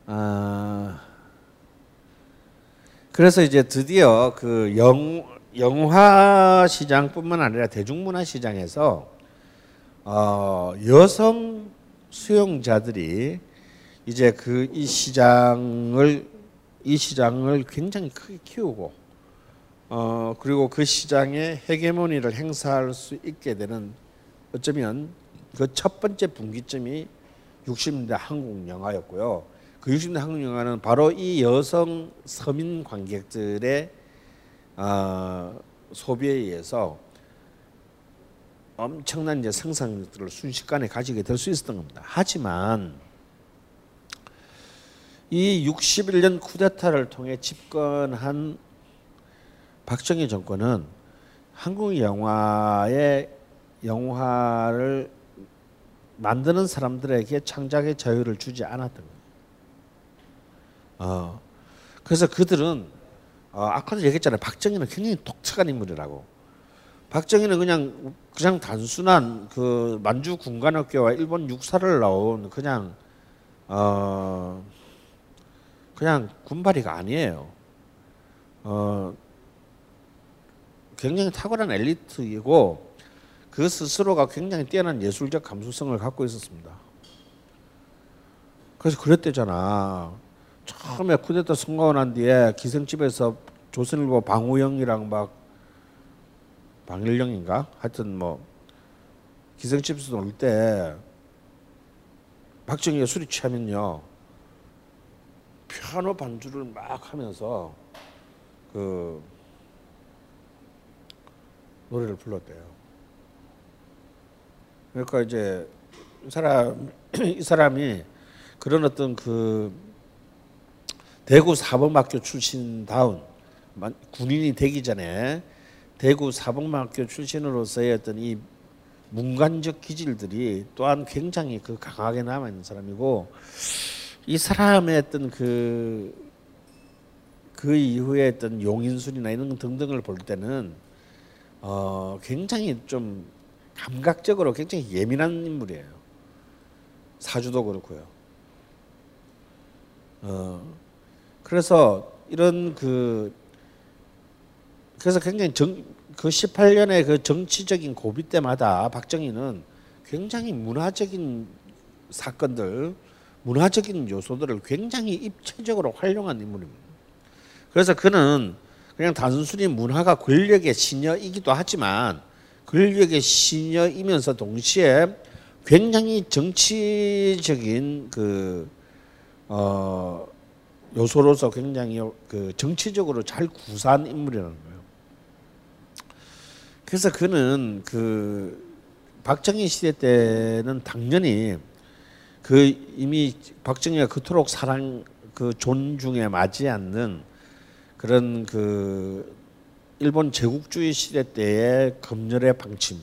아, 그래서 이제 드디어 그 영, 영화 시장뿐만 아니라 대중문화 시장에서 어, 여성 수용자들이 이제 그 이 시장을 이 시장을 굉장히 크게 키우고 어, 그리고 그 시장의 헤게모니를 행사할 수 있게 되는 어쩌면 그 첫 번째 분기점이 60년대 한국 영화였고요. 그 60년대 한국 영화는 바로 이 여성 서민 관객들의 어, 소비에 의해서 엄청난 이제 생산력들을 순식간에 가지게 될 수 있었던 겁니다. 하지만 이 61년 쿠데타를 통해 집권한 박정희 정권은 한국 영화의 영화를 만드는 사람들에게 창작의 자유를 주지 않았던 거예요. 어, 그래서 그들은 어, 아까도 얘기했잖아요. 박정희는 굉장히 독특한 인물이라고. 박정희는 그냥 그냥 단순한 그 만주 군관학교와 일본 육사를 나온 그냥 어 그냥 군발이가 아니에요. 어 굉장히 탁월한 엘리트이고 그 스스로가 굉장히 뛰어난 예술적 감수성을 갖고 있었습니다. 그래서 그랬대잖아. 처음에 쿠데타 선거가 난 뒤에 기생집에서 조선일보 방우영이랑 막 방일영인가 하여튼 뭐 기생집에서 놀 때 박정희가 술이 취하면요 피아노 반주를 막 하면서 그 노래를 불렀대요. 그러니까 이제 이 사람 이 사람이 그런 어떤 그 대구 사범학교 출신다운 군인이 되기 전에 대구 사범학교 출신으로서의 어떤 이 문관적 기질들이 또한 굉장히 그 강하게 남아 있는 사람이고 이 사람의 어떤 그 그 이후에 어떤 용인술이나 이런 등등을 볼 때는 어 굉장히 좀 감각적으로 굉장히 예민한 인물이에요. 사주도 그렇고요. 어 그래서 이런 그 그래서 굉장히 정, 그 18년의 그 정치적인 고비 때마다 박정희는 굉장히 문화적인 사건들, 문화적인 요소들을 굉장히 입체적으로 활용한 인물입니다. 그래서 그는 그냥 단순히 문화가 권력의 신여이기도 하지만 권력의 신여이면서 동시에 굉장히 정치적인 그 어, 요소로서 굉장히 그 정치적으로 잘 구사한 인물이라는 거예요. 그래서 그는 그 박정희 시대 때는 당연히 그 이미 박정희가 그토록 사랑 그 존중에 맞지 않는 그런 그 일본 제국주의 시대 때의 검열의 방침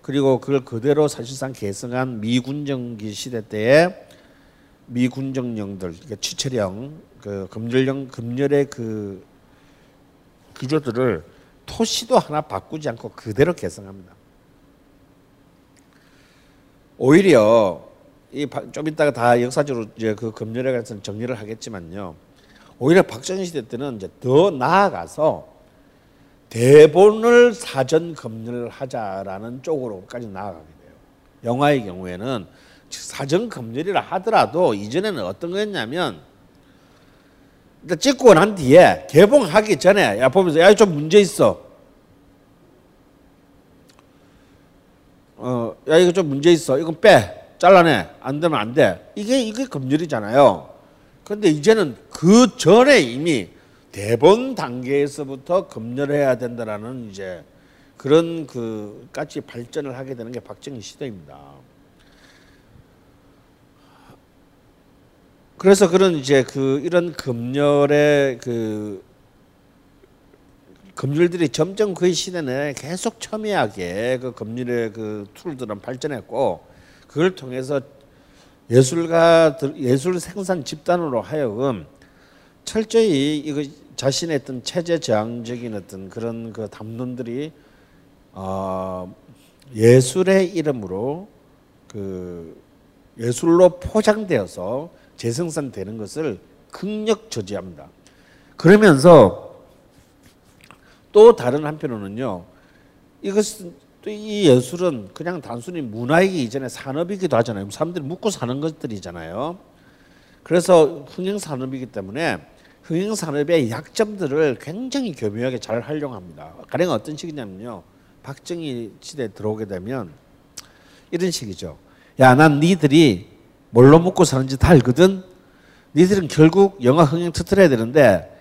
그리고 그걸 그대로 사실상 계승한 미군 정기 시대 때의 미군 정령들 그러니까 취철령 그 검열령 검열의 그 구조들을 토시도 하나 바꾸지 않고 그대로 개성합니다. 오히려 이좀 이따가 다 역사적으로 이제 그 검열에 관해서 정리를 하겠지만요. 오히려 박정희 시대 때는 이제 더 나아가서 대본을 사전 검열을 하자라는 쪽으로까지 나아가게 돼요. 영화의 경우에는 사전 검열이라 하더라도 이전에는 어떤 거였냐면 찍고 난 뒤에 개봉하기 전에 야 보면서 야 좀 문제 있어. 어, 야 이거 좀 문제 있어. 이건 빼. 잘라내. 안 되면 안 돼. 이게 이게 검열이잖아요. 근데 이제는 그 전에 이미 대본 단계에서부터 검열해야 된다라는 이제 그런 그까지 발전을 하게 되는 게 박정희 시대입니다. 그래서 그런 이제 그 이런 검열의 그 검열들이 점점 그 시대는 계속 첨예하게 그 검열의 그 툴들은 발전했고 그걸 통해서 예술가 예술 생산 집단으로 하여금 철저히 이거 자신의 어떤 체제 저항적인 어떤 그런 그 담론들이 어 예술의 이름으로 그 예술로 포장되어서 재생산되는 것을 극력 저지합니다. 그러면서 또 다른 한편으로는요. 이것은 또이 예술은 그냥 단순히 문화이기 이전에 산업이기도 하잖아요. 사람들이 묵고 사는 것들이잖아요. 그래서 흥행 산업이기 때문에 흥행 산업의 약점들을 굉장히 교묘하게 잘 활용합니다. 가령 어떤 식이냐면요. 박정희 시대에 들어오게 되면 이런 식이죠. 야, 난 니들이 뭘로 먹고 사는지 다 알거든. 니들은 결국 영화 흥행 터트려야 되는데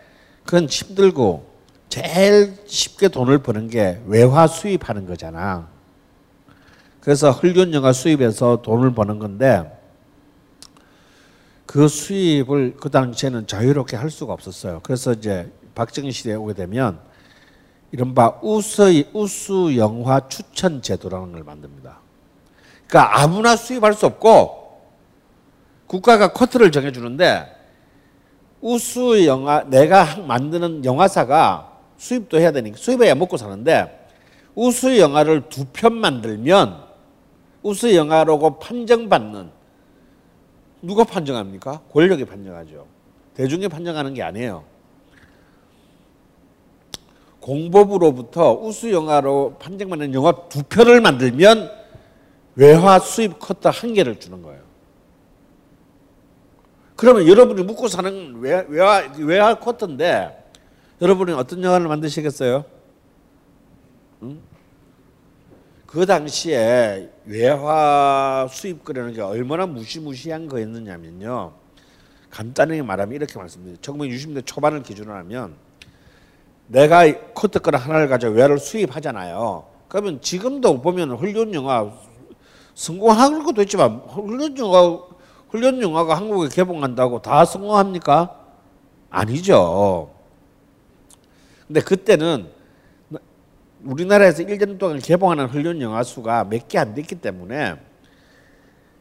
그건 힘들고 제일 쉽게 돈을 버는 게 외화 수입하는 거잖아. 그래서 헐리우드 영화 수입해서 돈을 버는 건데 그 수입을 그 당시에는 자유롭게 할 수가 없었어요. 그래서 이제 박정희 시대에 오게 되면 이른바 우수, 우수 영화 추천 제도라는 걸 만듭니다. 그러니까 아무나 수입할 수 없고 국가가 커트를 정해주는데 우수 영화 내가 만드는 영화사가 수입도 해야 되니까 수입해야 먹고 사는데 우수 영화를 두 편 만들면 우수 영화라고 판정받는 누가 판정합니까? 권력이 판정하죠. 대중이 판정하는 게 아니에요. 공법으로부터 우수 영화로 판정받는 영화 두 편을 만들면 외화 수입 커터 한 개를 주는 거예요. 그러면 여러분이 묵고 사는 외화, 외화, 외화 커터인데 여러분이 어떤 영화를 만드시겠어요? 응? 그 당시에 외화 수입 거라는 게 얼마나 무시무시한 거였느냐면요. 간단하게 말하면 이렇게 말씀드려요. 1960년대 초반을 기준으로 하면 내가 코트 거를 하나를 가지고 외화를 수입하잖아요. 그러면 지금도 보면 헐리우드 영화 성공한 것도 있지만 헐리우드 영화 헐리우드 영화가 한국에 개봉한다고 다 성공합니까? 아니죠. 근데 그때는 우리나라에서 1년 동안 개봉하는 헐리우드 영화 수가 몇 개 안 됐기 때문에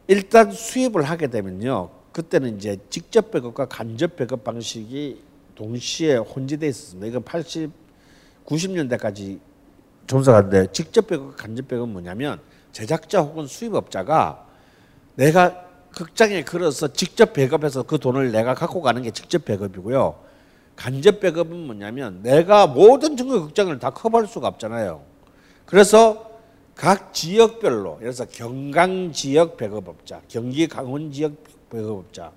일단 수입을 하게 되면요. 그때는 이제 직접 배급과 간접 배급 방식이 동시에 혼재돼 있었습니다. 이건 80, 90년대까지 존속하는데 직접 배급, 간접 배급은 뭐냐면 제작자 혹은 수입업자가 내가 극장에 걸어서 직접 배급해서 그 돈을 내가 갖고 가는 게 직접 배급이고요. 간접 배급은 뭐냐면 내가 모든 전국 극장을 다 커버할 수가 없잖아요. 그래서 각 지역별로 그래서 경강 지역 배급업자, 경기 강원 지역 배급업자,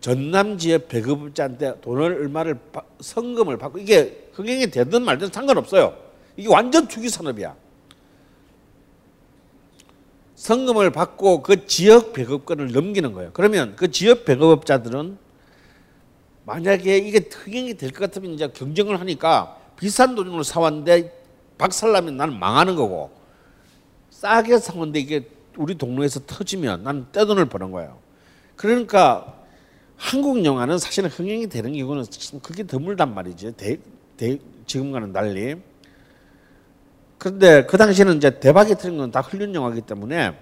전남 지역 배급업자한테 돈을 얼마를 성금을 받고 이게 흥행이 되든 말든 상관없어요. 이게 완전 투기 산업이야. 성금을 받고 그 지역 배급권을 넘기는 거예요. 그러면 그 지역 배급업자들은 만약에 이게 흥행이 될것 같으면 이제 경쟁을 하니까 비싼 돈으로 사왔는데 박살나면 나는 망하는 거고 싸게 사는데 이게 우리 동네에서 터지면 나는 떼돈을 버는 거예요. 그러니까 한국 영화는 사실은 흥행이 되는 이유는 그게 드물단 말이죠. 대, 대, 지금과는 달리. 그런데 그 당시에는 이제 대박이 터진 건다 헐리우드 영화이기 때문에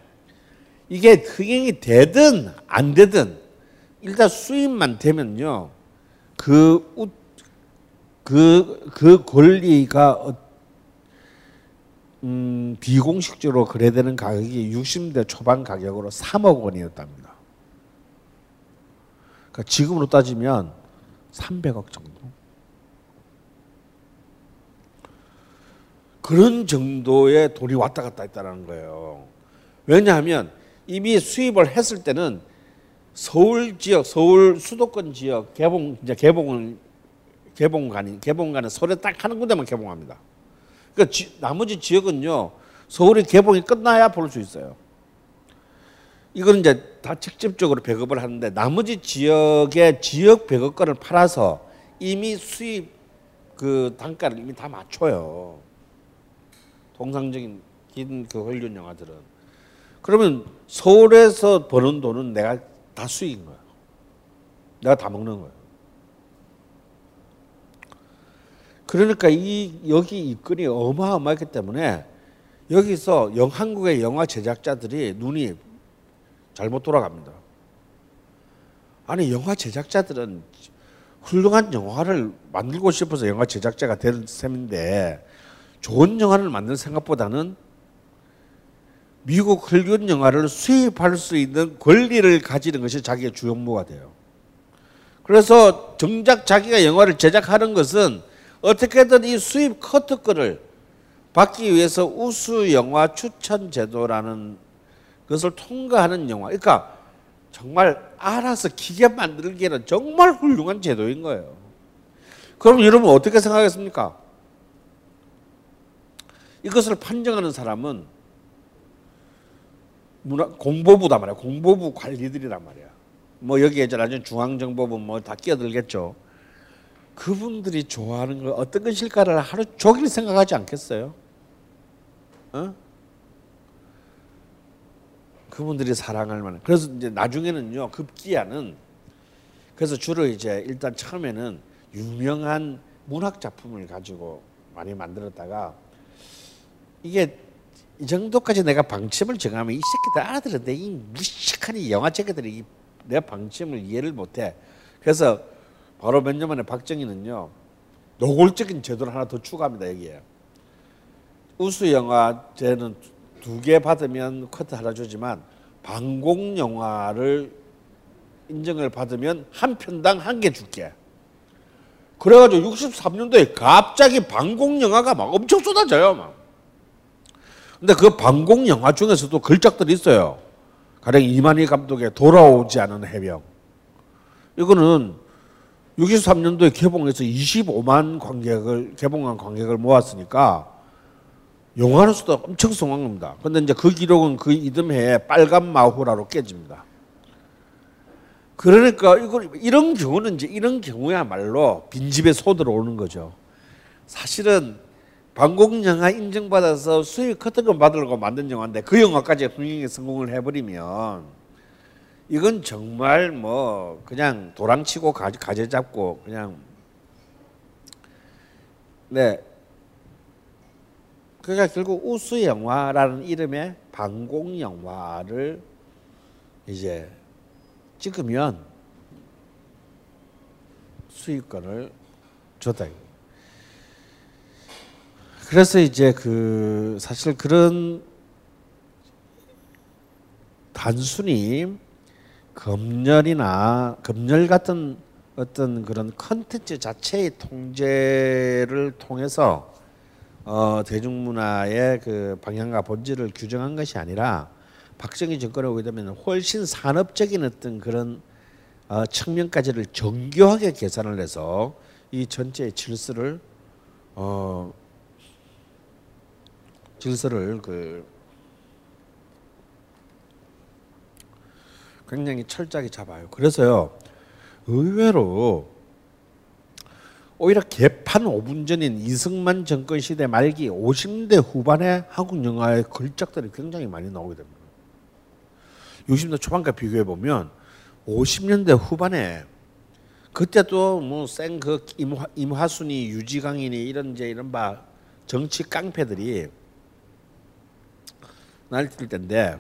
이게 흥행이 되든 안 되든 일단 수입만 되면요. 그, 그, 그 권리가, 음, 비공식적으로 거래되는 가격이 60대 초반 가격으로 3억 원이었답니다. 그러니까 지금으로 따지면 300억 정도. 그런 정도의 돈이 왔다 갔다 했다는 거예요. 왜냐하면 이미 수입을 했을 때는 서울 지역, 서울 수도권 지역 개봉 이제 개봉은 개봉관이 개봉관은 서울에 딱한 군데만 개봉합니다. 그러니까 지, 나머지 지역은요 서울이 개봉이 끝나야 볼 수 있어요. 이거는 이제 다 직접적으로 배급을 하는데 나머지 지역의 지역 배급권을 팔아서 이미 수입 그 단가를 이미 다 맞춰요. 통상적인 긴 그 헐리우드 영화들은 그러면 서울에서 버는 돈은 내가 다 수익인 거야. 내가 다 먹는 거야. 그러니까 이 여기 입건이 어마어마했기 때문에 여기서 영, 한국의 영화 제작자들이 눈이 잘못 돌아갑니다. 아니 영화 제작자들은 훌륭한 영화를 만들고 싶어서 영화 제작자가 된 셈인데 좋은 영화를 만드는 생각보다는 미국 헐리우드 영화를 수입할 수 있는 권리를 가지는 것이 자기의 주 업무가 돼요. 그래서 정작 자기가 영화를 제작하는 것은 어떻게든 이 수입 커트권을 받기 위해서 우수 영화 추천 제도라는 것을 통과하는 영화. 그러니까 정말 알아서 기계 만들기에는 정말 훌륭한 제도인 거예요. 그럼 여러분 어떻게 생각하겠습니까? 이것을 판정하는 사람은 문화 공보부다 말이야. 공보부 관리들이란 말이야. 뭐 여기에 이제 나중에 중앙정보부 뭐 다 끼어들겠죠. 그분들이 좋아하는 거 어떤 것일까를 하루 종일 생각하지 않겠어요? 어? 그분들이 사랑할 만한. 그래서 이제 나중에는요 급기야는 그래서 주로 이제 일단 처음에는 유명한 문학 작품을 가지고 많이 만들었다가 이게 이 정도까지 내가 방침을 정하면 이 새끼들 알아들었는데 이 무식한 이 영화 제기들이 내 방침을 이해를 못해. 그래서 바로 몇 년 만에 박정희는요 노골적인 제도를 하나 더 추가합니다 여기에. 우수 영화제는 두 개 받으면 커트 하나 주지만 방공 영화를 인정을 받으면 한 편당 한 개 줄게. 그래가지고 63년도에 갑자기 방공 영화가 막 엄청 쏟아져요 막. 근데 그 방공 영화 중에서도 걸작들이 있어요. 가령 이만희 감독의 돌아오지 않은 해병. 이거는 63년도에 개봉해서 25만 관객을 개봉한 관객을 모았으니까 영화로서도 엄청 성공한 겁니다. 근데 이제 그 기록은 그 이듬해에 빨간 마후라로 깨집니다. 그러니까 이걸 이런 경우는 이제 이런 경우야말로 빈집에 소 들어오는 거죠. 사실은 방공 영화 인정받아서 수익 커트금 받으려고 만든 영화인데 그 영화까지 흥행에 성공을 해버리면 이건 정말 뭐 그냥 도랑치고 가재 잡고 그냥 네 그러니까 결국 우수 영화라는 이름의 방공 영화를 이제 찍으면 수익권을 줬다. 그래서 이제 그 사실 그런 단순히 검열이나 검열 같은 어떤 그런 컨텐츠 자체의 통제를 통해서 어, 대중문화의 그 방향과 본질을 규정한 것이 아니라 박정희 정권에 오게 되면 훨씬 산업적인 어떤 그런 어, 측면까지를 정교하게 계산을 해서 이 전체의 질서를 어, 질서를 그 굉장히 철저하게 잡아요. 그래서요 의외로 오히려 개판 5분 전인 이승만 정권 시대 말기 50대 후반에 한국 영화의 걸작들이 굉장히 많이 나오게 됩니다. 60대 초반과 비교해 보면 50년대 후반에 그때도 뭐쌩그 임화, 임화순이 유지강인이 이런 이제 이런 바 정치 깡패들이 날뛸 텐데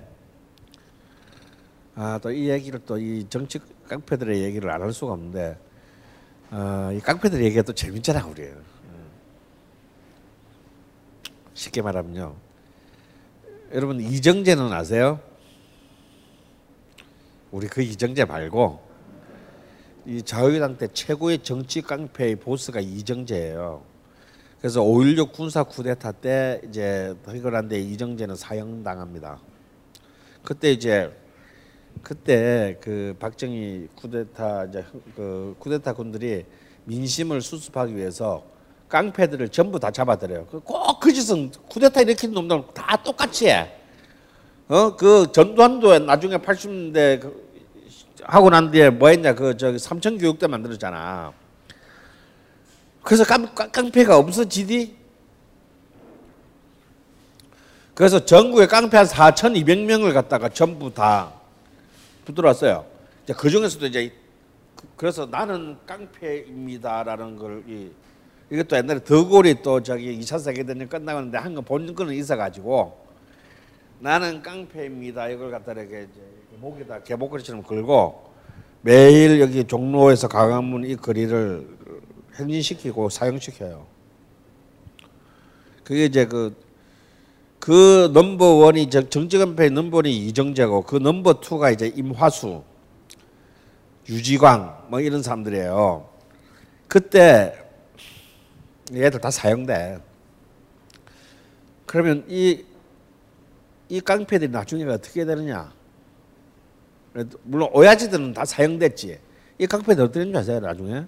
아 또 이 얘기를 또 이 정치 깡패들의 얘기를 안 할 수가 없는데 어, 이 깡패들 얘기가 또 재밌잖아 우리. 쉽게 말하면요. 여러분 이정재는 아세요? 우리 그 이정재 말고 이 자유당 때 최고의 정치 깡패의 보스가 이정재예요. 그래서 5.16 군사 쿠데타 때 이제 해결한데 이정재는 사형 당합니다. 그때 이제 그때 그 박정희 쿠데타 이제 그 쿠데타 군들이 민심을 수습하기 위해서 깡패들을 전부 다 잡아들여요. 꼭 그 짓은 쿠데타 일으킨 놈들 다 똑같이 해. 어 그 전두환도 나중에 80년대 그 하고 난 뒤에 뭐 했냐 그 저기 삼천 교육대 만들었잖아. 그래서 깡패가 없어지디. 그래서 전국에 깡패 한 4,200명을 갖다가 전부 다 붙들었어요. 이제 그 중에서도 이제 그- 그래서 나는 깡패입니다라는 걸 이, 이것도 옛날에 더골이 또 저기 2차 세계대전 끝나는데 한 거 본 거는 있어가지고 나는 깡패입니다 이걸 갖다 이렇게 이제 목에다 개목걸이처럼 걸고 매일 여기 종로에서 광화문 이 거리를 행진시키고 사용시켜요. 그게 이제 그, 그 number one이 저 정치깡패의 number one이 이정재고 그 number two가 이제 임화수, 유지광 뭐 이런 사람들이에요. 그때 얘들 다 사형돼. 그러면 이, 이 깡패들이 나중에 어떻게 되느냐? 물론 오야지들은 다 사형됐지. 이 깡패들 어떻게 되는 줄 아세요? 나중에?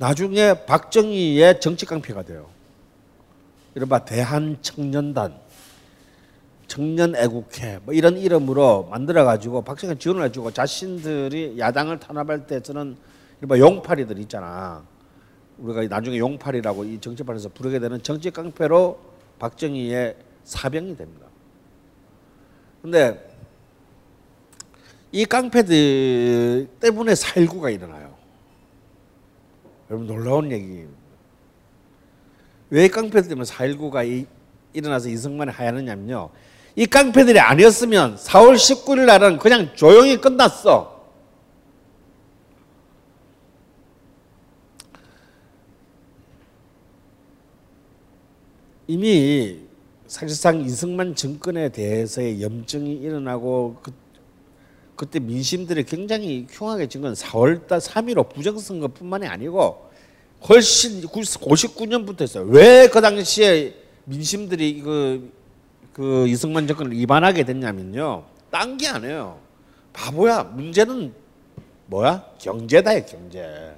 나중에 박정희의 정치 깡패가 돼요. 이른바 대한청년단, 청년애국회 뭐 이런 이름으로 만들어 가지고 박정희 지원을 해주고 자신들이 야당을 탄압할 때 쓰는 이른바 용팔이들 있잖아. 우리가 나중에 용팔이라고 이 정치판에서 부르게 되는 정치 깡패로 박정희의 사병이 됩니다. 근데 이 깡패들 때문에 살구가 일어나요. 여러분 놀라운 얘기입니다. 왜 깡패들 때문에 4.19가 일어나서 이승만이 하야느냐면요. 이 깡패들이 아니었으면 4월 19일 날은 그냥 조용히 끝났어. 이미 사실상 이승만 정권에 대해서의 염증이 일어나고 그, 그때 민심들이 굉장히 흉하게 진건 4월달 3.15 부정선거뿐만이 아니고 훨씬 59년부터 했어요. 왜 그 당시에 민심들이 그, 그 이승만 정권을 위반하게 됐냐면요. 딴 게 아니에요. 바보야. 문제는 뭐야? 경제다요, 경제.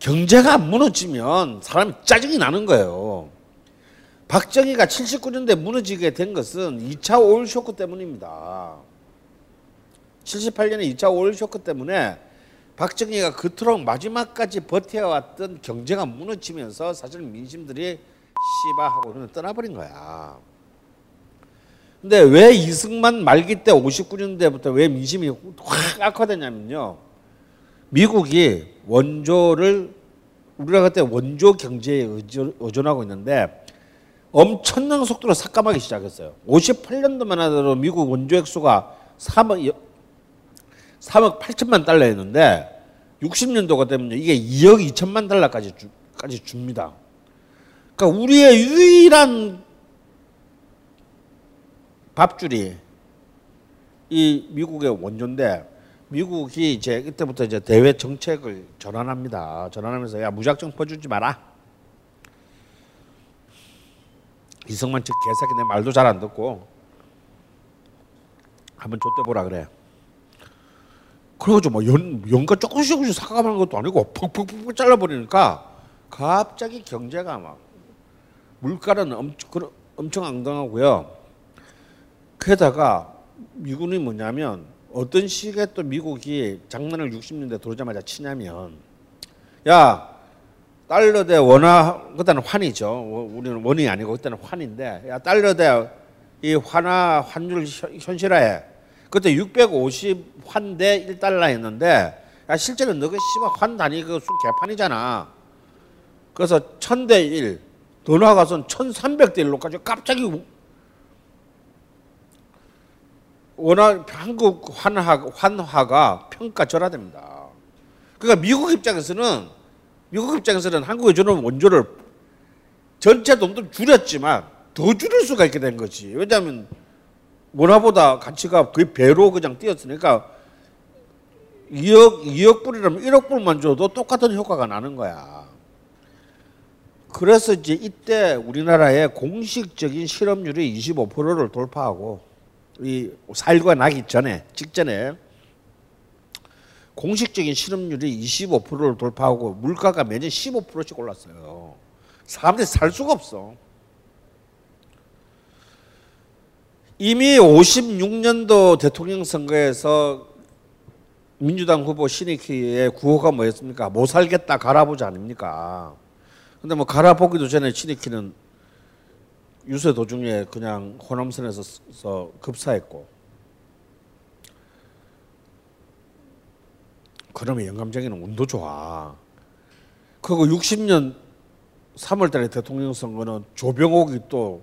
경제가 무너지면 사람이 짜증이 나는 거예요. 박정희가 79년대 무너지게 된 것은 2차 오일 쇼크 때문입니다. 78년에 2차 오일 쇼크 때문에 박정희가 그토록 마지막까지 버텨왔던 경제가 무너지면서 사실 민심들이 씨바 하고 그냥 떠나버린 거야. 근데 왜 이승만 말기 때 59년대부터 왜 민심이 확 악화됐냐면요. 미국이 원조를 우리가 그때 원조 경제에 의존하고 있는데 엄청난 속도로 삭감하기 시작했어요. 58년도만 하더라도 미국 원조 액수가 3억 3억 8천만 달러였는데 60년도가 되면 이게 2억 2천만 달러까지 주, 까지 줍니다. 그러니까 우리의 유일한 밥줄이 이 미국의 원조인데 미국이 이제 이때부터 이제 대외 정책을 전환합니다. 전환하면서 야 무작정 퍼주지 마라. 이승만 측 개새끼 내 말도 잘 안 듣고 한번 좆대 보라 그래. 그래가지고 뭐 연, 연가 조금씩 조금씩 삭감하는 것도 아니고 퍽퍽퍽 잘라버리니까 갑자기 경제가 막 물가는 엄청, 엄청 앙당하고요. 게다가 미군이 뭐냐면 어떤 시기에 또 미국이 장난을 60년대 들어오자마자 치냐면 야 달러 대 원화 그때는 환이죠. 우리는 원이 아니고 그때는 환인데 야 달러 대 이 환화 환율 현실화해. 그때 650 환대 1달러였는데 야 실제는 너그 씨발 환 단위 그 개판이잖아. 그래서 1000대 1, 더 나아가서는 1300대 1로까지 갑자기 원화 한국 환화 환화가 평가절하됩니다. 그러니까 미국 입장에서는 미국 입장에서는 한국에 주는 원조를 전체 돈도 줄였지만 더 줄일 수가 있게 된 거지. 왜냐하면 원화보다 가치가 거의 배로 그냥 뛰었으니까 2억 2억 불이라면 1억 불만 줘도 똑같은 효과가 나는 거야. 그래서 이제 이때 우리나라의 공식적인 실업률이 25%를 돌파하고 이 살과 나기 전에 직전에 공식적인 실업률이 25%를 돌파하고 물가가 매년 15%씩 올랐어요. 사람들이 살 수가 없어. 이미 56년도 대통령 선거에서 민주당 후보 신익희의 구호가 뭐였습니까? 못 살겠다 갈아보자 아닙니까? 근데 뭐 갈아보기도 전에 신익희는 유세 도중에 그냥 호남선에서 급사했고 그러면 영감쟁이는 운도 좋아. 그리고 60년 3월달에 대통령 선거는 조병옥이 또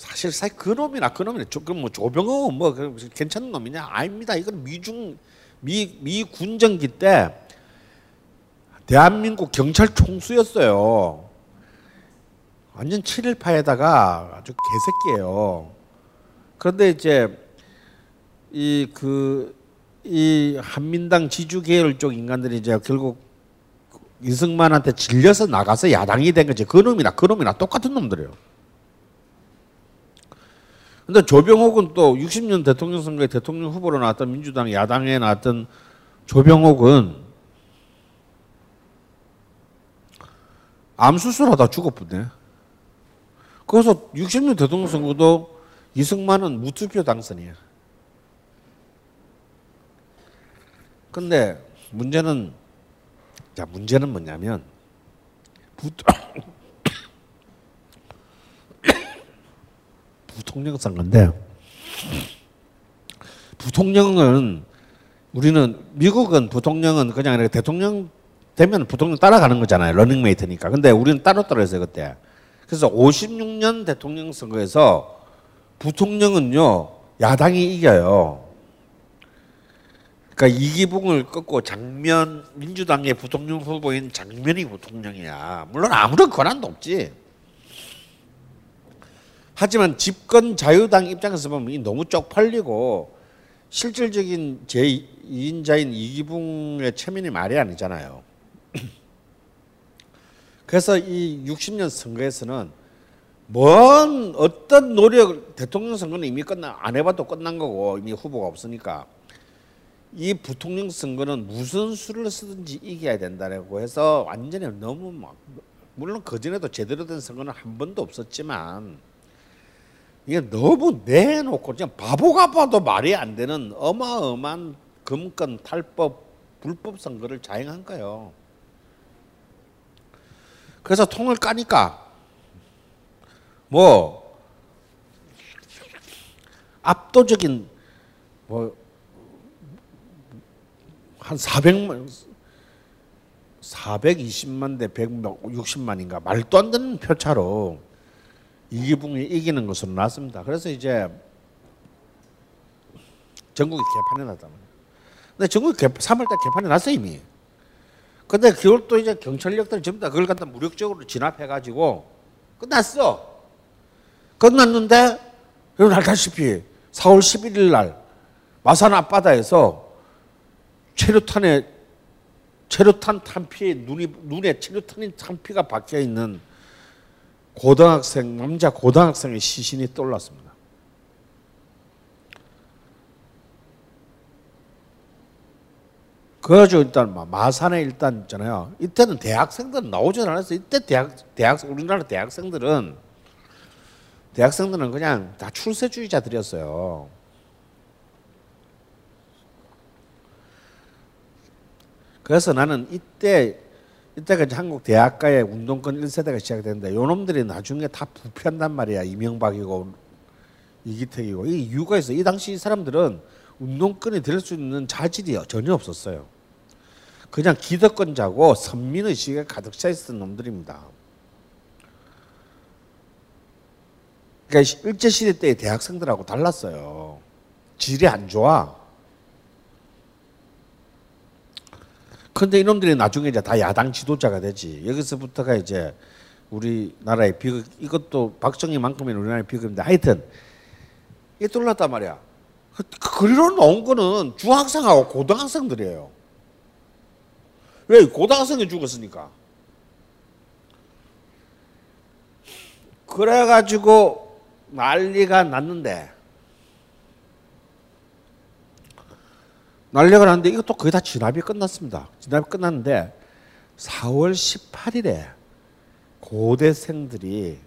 사실 사실 그 놈이나 그 놈이나 조, 그럼 뭐 조병옥은 뭐 괜찮은 놈이냐? 아닙니다. 이건 미중 미 미 군정기 때 대한민국 경찰 총수였어요. 완전 7일파에다가 아주 개새끼예요. 그런데 이제 이그 이 한민당 지주 계열 쪽 인간들이 이제 결국 이승만한테 질려서 나가서 야당이 된 거지. 그 놈이나 그 놈이나 똑같은 놈들이에요. 근데 조병옥은 또 60년 대통령 선거에 대통령 후보로 나왔던 민주당 야당에 나왔던 조병옥은 암 수술하다 죽었거든. 그래서 60년 대통령 선거도 이승만은 무투표 당선이야. 근데 문제는 자 문제는 뭐냐면 부, 부통령 선거인데 부통령은 우리는 미국은 부통령은 그냥 이렇게 대통령 되면 부통령 따라가는 거잖아요. 러닝메이트니까. 근데 우리는 따로 떨어졌어요 그때. 그래서 56년 대통령 선거에서 부통령은요 야당이 이겨요. 그러니까 이기붕을 꺾고 장면 민주당의 부통령 후보인 장면이 부통령이야. 물론 아무런 권한도 없지. 하지만 집권 자유당 입장에서 보면 이 너무 쪽팔리고 실질적인 제2인자인 이기붕의 체면이 말이 아니잖아요. 그래서 이 60년 선거에서는 뭔 어떤 노력 대통령 선거는 이미 끝나 안 해봐도 끝난 거고 이미 후보가 없으니까 이 부통령 선거는 무슨 수를 쓰든지 이겨야 된다라고 해서 완전히 너무 막 물론 그 전에도 제대로 된 선거는 한 번도 없었지만 이게 너무 내놓고 그냥 바보가 봐도 말이 안 되는 어마어마한 금권 탈법 불법 선거를 자행한 거예요. 그래서 통을 까니까 뭐 압도적인 뭐 한 400만 420만 대 160만인가 말도 안 되는 표차로 이기붕이 이기는 것으로 나왔습니다. 그래서 이제 전국이 개판이 말이에요. 근데 전국이 개, 3월달 개판이 났어 이미. 근데 그걸 또 이제 경찰력들이 전부 다 그걸 갖다 무력적으로 진압해가지고 끝났어. 끝났는데 여러분 알다시피 4월 11일 날 마산 앞바다에서 체류탄에 체류탄 탄피에 눈이 눈에 체류탄인 탄피가 박혀 있는 고등학생 남자 고등학생의 시신이 떠올랐습니다. 그래가지고 일단 마산에 일단 있잖아요. 이때는 대학생들은 나오지 않았어요. 이때 대학 대학 우리나라 대학생들은 대학생들은 그냥 다 출세주의자들이었어요. 그래서 나는 이때 이제 한국 대학가의 운동권 1세대가 시작되는데 요놈들이 나중에 다 부패한단 말이야. 이명박이고 이기택이고 이 이유가 있어. 이 당시 이 사람들은 운동권이 될 수 있는 자질이 전혀 없었어요. 그냥 기득권자고 선민의식에 가득 차 있었던 놈들입니다. 그러니까 일제시대 때의 대학생들하고 달랐어요. 질이 안 좋아. 근데 이놈들이 나중에 이제 다 야당 지도자가 되지. 여기서부터가 이제 우리나라의 비극, 이것도 박정희만큼은 우리나라의 비극인데 하여튼 이게 뚫렸단 말이야. 그 그리로 나온 거는 중학생하고 고등학생들이에요. 왜 고등학생이 죽었으니까. 그래가지고 난리가 났는데 난리가 났는데 이것도 거의 다 진압이 끝났습니다. 진압이 끝났는데 4월 18일에 고대생들이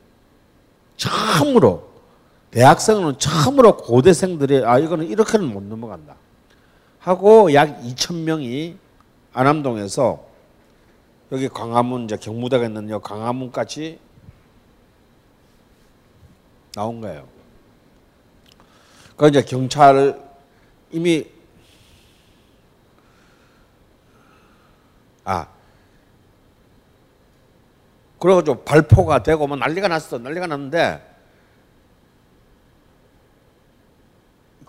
처음으로 대학생은 처음으로 고대생들이 아 이거는 이렇게는 못 넘어간다 하고 약 2천 명이 안암동에서 여기 광화문 이제 경무대가 있는 여 광화문까지 나온 거예요. 그 이제 경찰 이미 아 그래가지고 발포가 되고 뭐 난리가 났어 난리가 났는데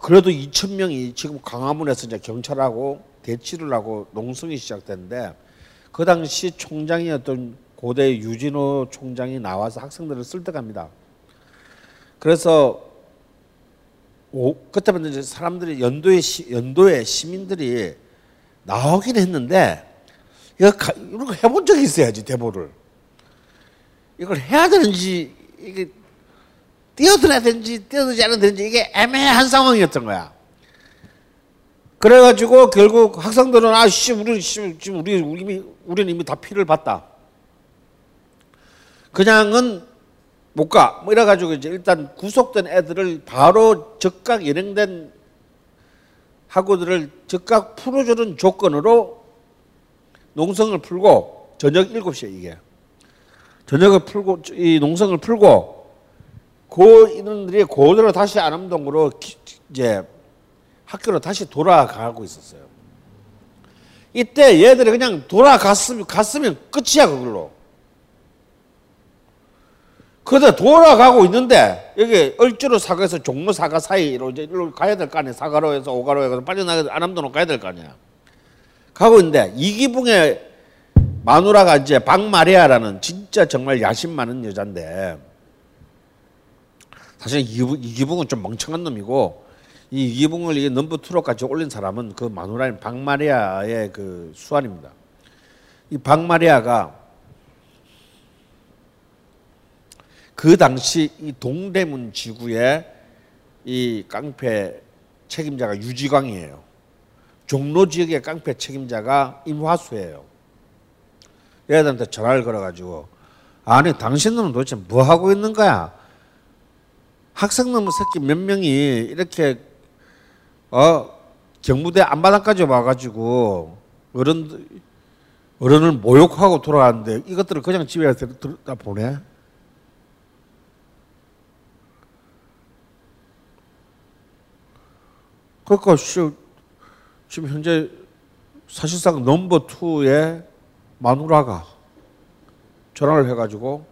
그래도 2천 명이 지금 광화문에서 이제 경찰하고 대치를 하고 농성이 시작됐는데 그 당시 총장이었던 고대 유진호 총장이 나와서 학생들을 설득합니다. 그래서 오, 그때부터 이제 사람들이 연도의 시, 연도의 시민들이 나오긴 했는데 이거 가, 이런 거 해본 적이 있어야지 대보를 이걸 해야 되는지 이게 뛰어들어야 되는지 뛰어들지 않아야 되는지 이게 애매한 상황이었던 거야. 그래가지고 결국 학생들은 아씨 우리 지금 우리 이미 우리는 이미 다 피를 봤다. 그냥은 못 가. 뭐 이래가지고 이제 일단 구속된 애들을 바로 즉각 연행된 학우들을 즉각 풀어주는 조건으로 농성을 풀고 저녁 7시에 이게 저녁을 풀고 이 농성을 풀고 그 인원들이 그대로 다시 안암동으로 이제 학교로 다시 돌아가고 있었어요. 이때 얘들이 그냥 돌아갔으면 갔으면 끝이야 그걸로. 그러다 돌아가고 있는데 여기 얼주로 사과에서 종로 사과 사이로 이제 일로 가야 될 거 아니야. 사과로에서 오가로에서 빠져나가 안암동으로 가야 될 거 아니야. 가고 있는데 이기붕의 마누라가 이제 박마리아라는 진짜 정말 야심 많은 여잔데 사실 이기붕, 이기붕은 좀 멍청한 놈이고 이 이기붕을 이 넘버 투로까지 올린 사람은 그 마누라인 박마리아의 그 수완입니다. 이 박마리아가 그 당시 이 동대문 지구의 이 깡패 책임자가 유지광이에요. 종로 지역의 깡패 책임자가 임화수예요. 얘들한테 전화를 걸어가지고 아니 당신들은 도대체 뭐 하고 있는 거야? 학생놈 새끼 몇 명이 이렇게 어 경무대 안바닥까지 와가지고 어른 어른을 모욕하고 돌아가는데 이것들을 그냥 집에 다 보내? 그러니까 지금 현재 사실상 넘버 투의 마누라가 전화를 해가지고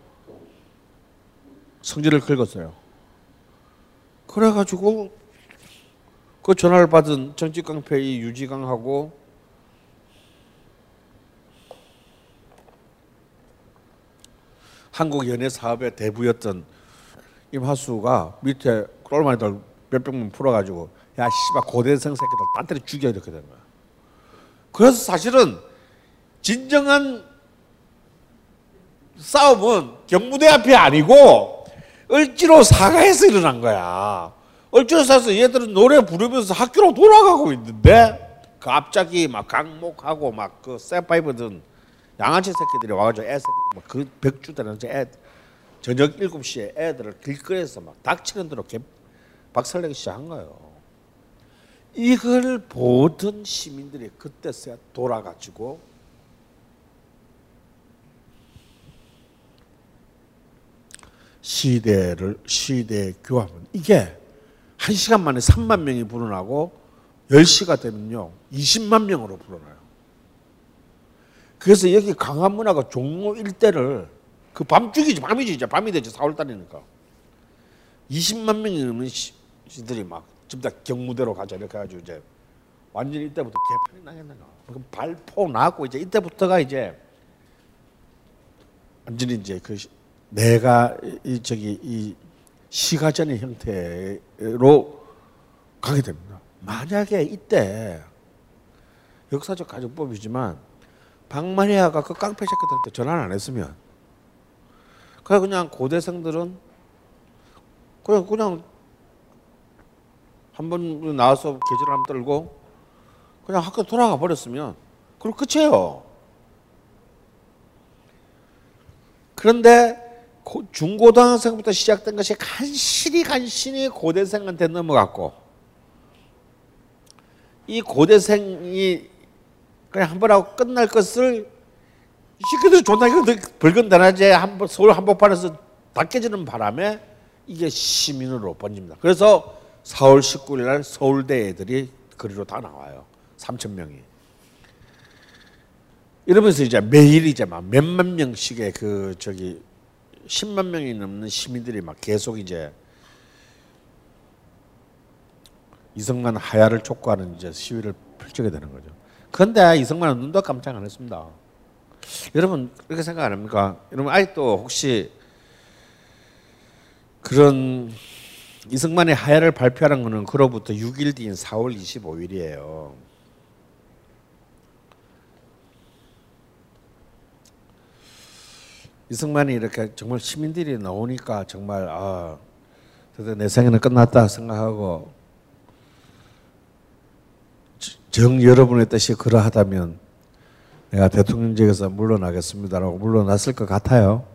성질을 긁었어요. 그래가지고 그 전화를 받은 정치깡패 이 유지강하고 한국 연예 사업의 대부였던 임하수가 밑에 똘마니들 몇백 명 풀어가지고 야 씨발 고대생 새끼들 딴 때려 죽여야 이렇게 된 거야. 그래서 사실은 진정한 싸움은 경무대 앞이 아니고 을지로 사가에서 일어난 거야. 을지로 사서 얘들은 노래 부르면서 학교로 돌아가고 있는데 갑자기 막 강목하고 막 그 세파이브든 양아치 새끼들이 와가지고 애그 백주대는 애 저녁 7시에 애들을 길거리에서 막 닥치는 대로 개, 박살내기 시작한 거예요. 이걸 보던 시민들이 그때서야 돌아가지고 시대를 시대 교합은 이게 한 시간 만에 3만 명이 불어나고 10시가 되면요 20만 명으로 불어나요. 그래서 여기 강화 문화가 종로 일대를 그 밤중이지 밤이지 이제 밤이 되지 4월 달이니까. 20만 명이 넘는 시들이 막 전부 다 경무대로 가자 이렇게 해가지고 이제 완전히 이때부터 개판이 나겠나 그럼 발포 나고 이제 이때부터가 이제 완전히 이제 그 내가 이 저기 이 시가전의 형태로 가게 됩니다. 만약에 이때 역사적 가정법이지만 박마리아가 그 깡패 새끼들한테 전화를 안 했으면 그냥 고대생들은 그냥 그냥 한 번 나와서 계절 한번 떨고 그냥 학교 돌아가 버렸으면 그럼 끝이에요. 그런데 고- 중고등학생부터 시작된 것이 간신히 간신히 고대생한테 넘어갔고 이 고대생이 그냥 한 번 하고 끝날 것을 이 새끼들 존나 이거 벌건단하제 한번 서울 한복판에서 다 깨지는 바람에 이게 시민으로 번집니다. 그래서 4월 19일 날 서울대 애들이 거리로 다 나와요. 3천 명이. 이러면서 이제 매일 이제 막 몇만 명씩의 그 저기 10만 명이 넘는 시민들이 막 계속 이제 이승만 하야를 촉구하는 이제 시위를 펼치게 되는 거죠. 그런데 이승만은 눈도 깜짝 안 했습니다. 여러분 그렇게 생각 안 합니까? 여러분 아직도 혹시 그런 이승만의 하야를 발표하는 것은 그로부터 6일 뒤인 4월 25일이에요. 이승만이 이렇게 정말 시민들이 나오니까 정말 아, 드디어 내 생애는 끝났다 생각하고 정 여러분의 뜻이 그러하다면 내가 대통령직에서 물러나겠습니다라고 물러났을 것 같아요.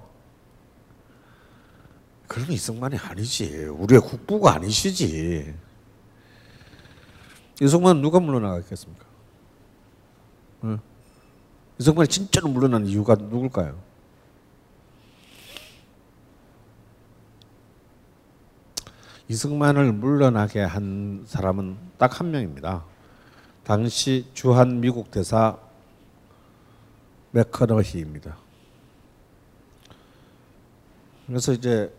그러면 이승만이 아니지. 우리의 국부가 아니시지. 이승만 누가 물러나겠습니까? 응? 이승만이 진짜로 물러난 이유가 누굴까요? 이승만을 물러나게 한 사람은 딱 한 명입니다. 당시 주한 미국 대사 맥커너히입니다. 그래서 이제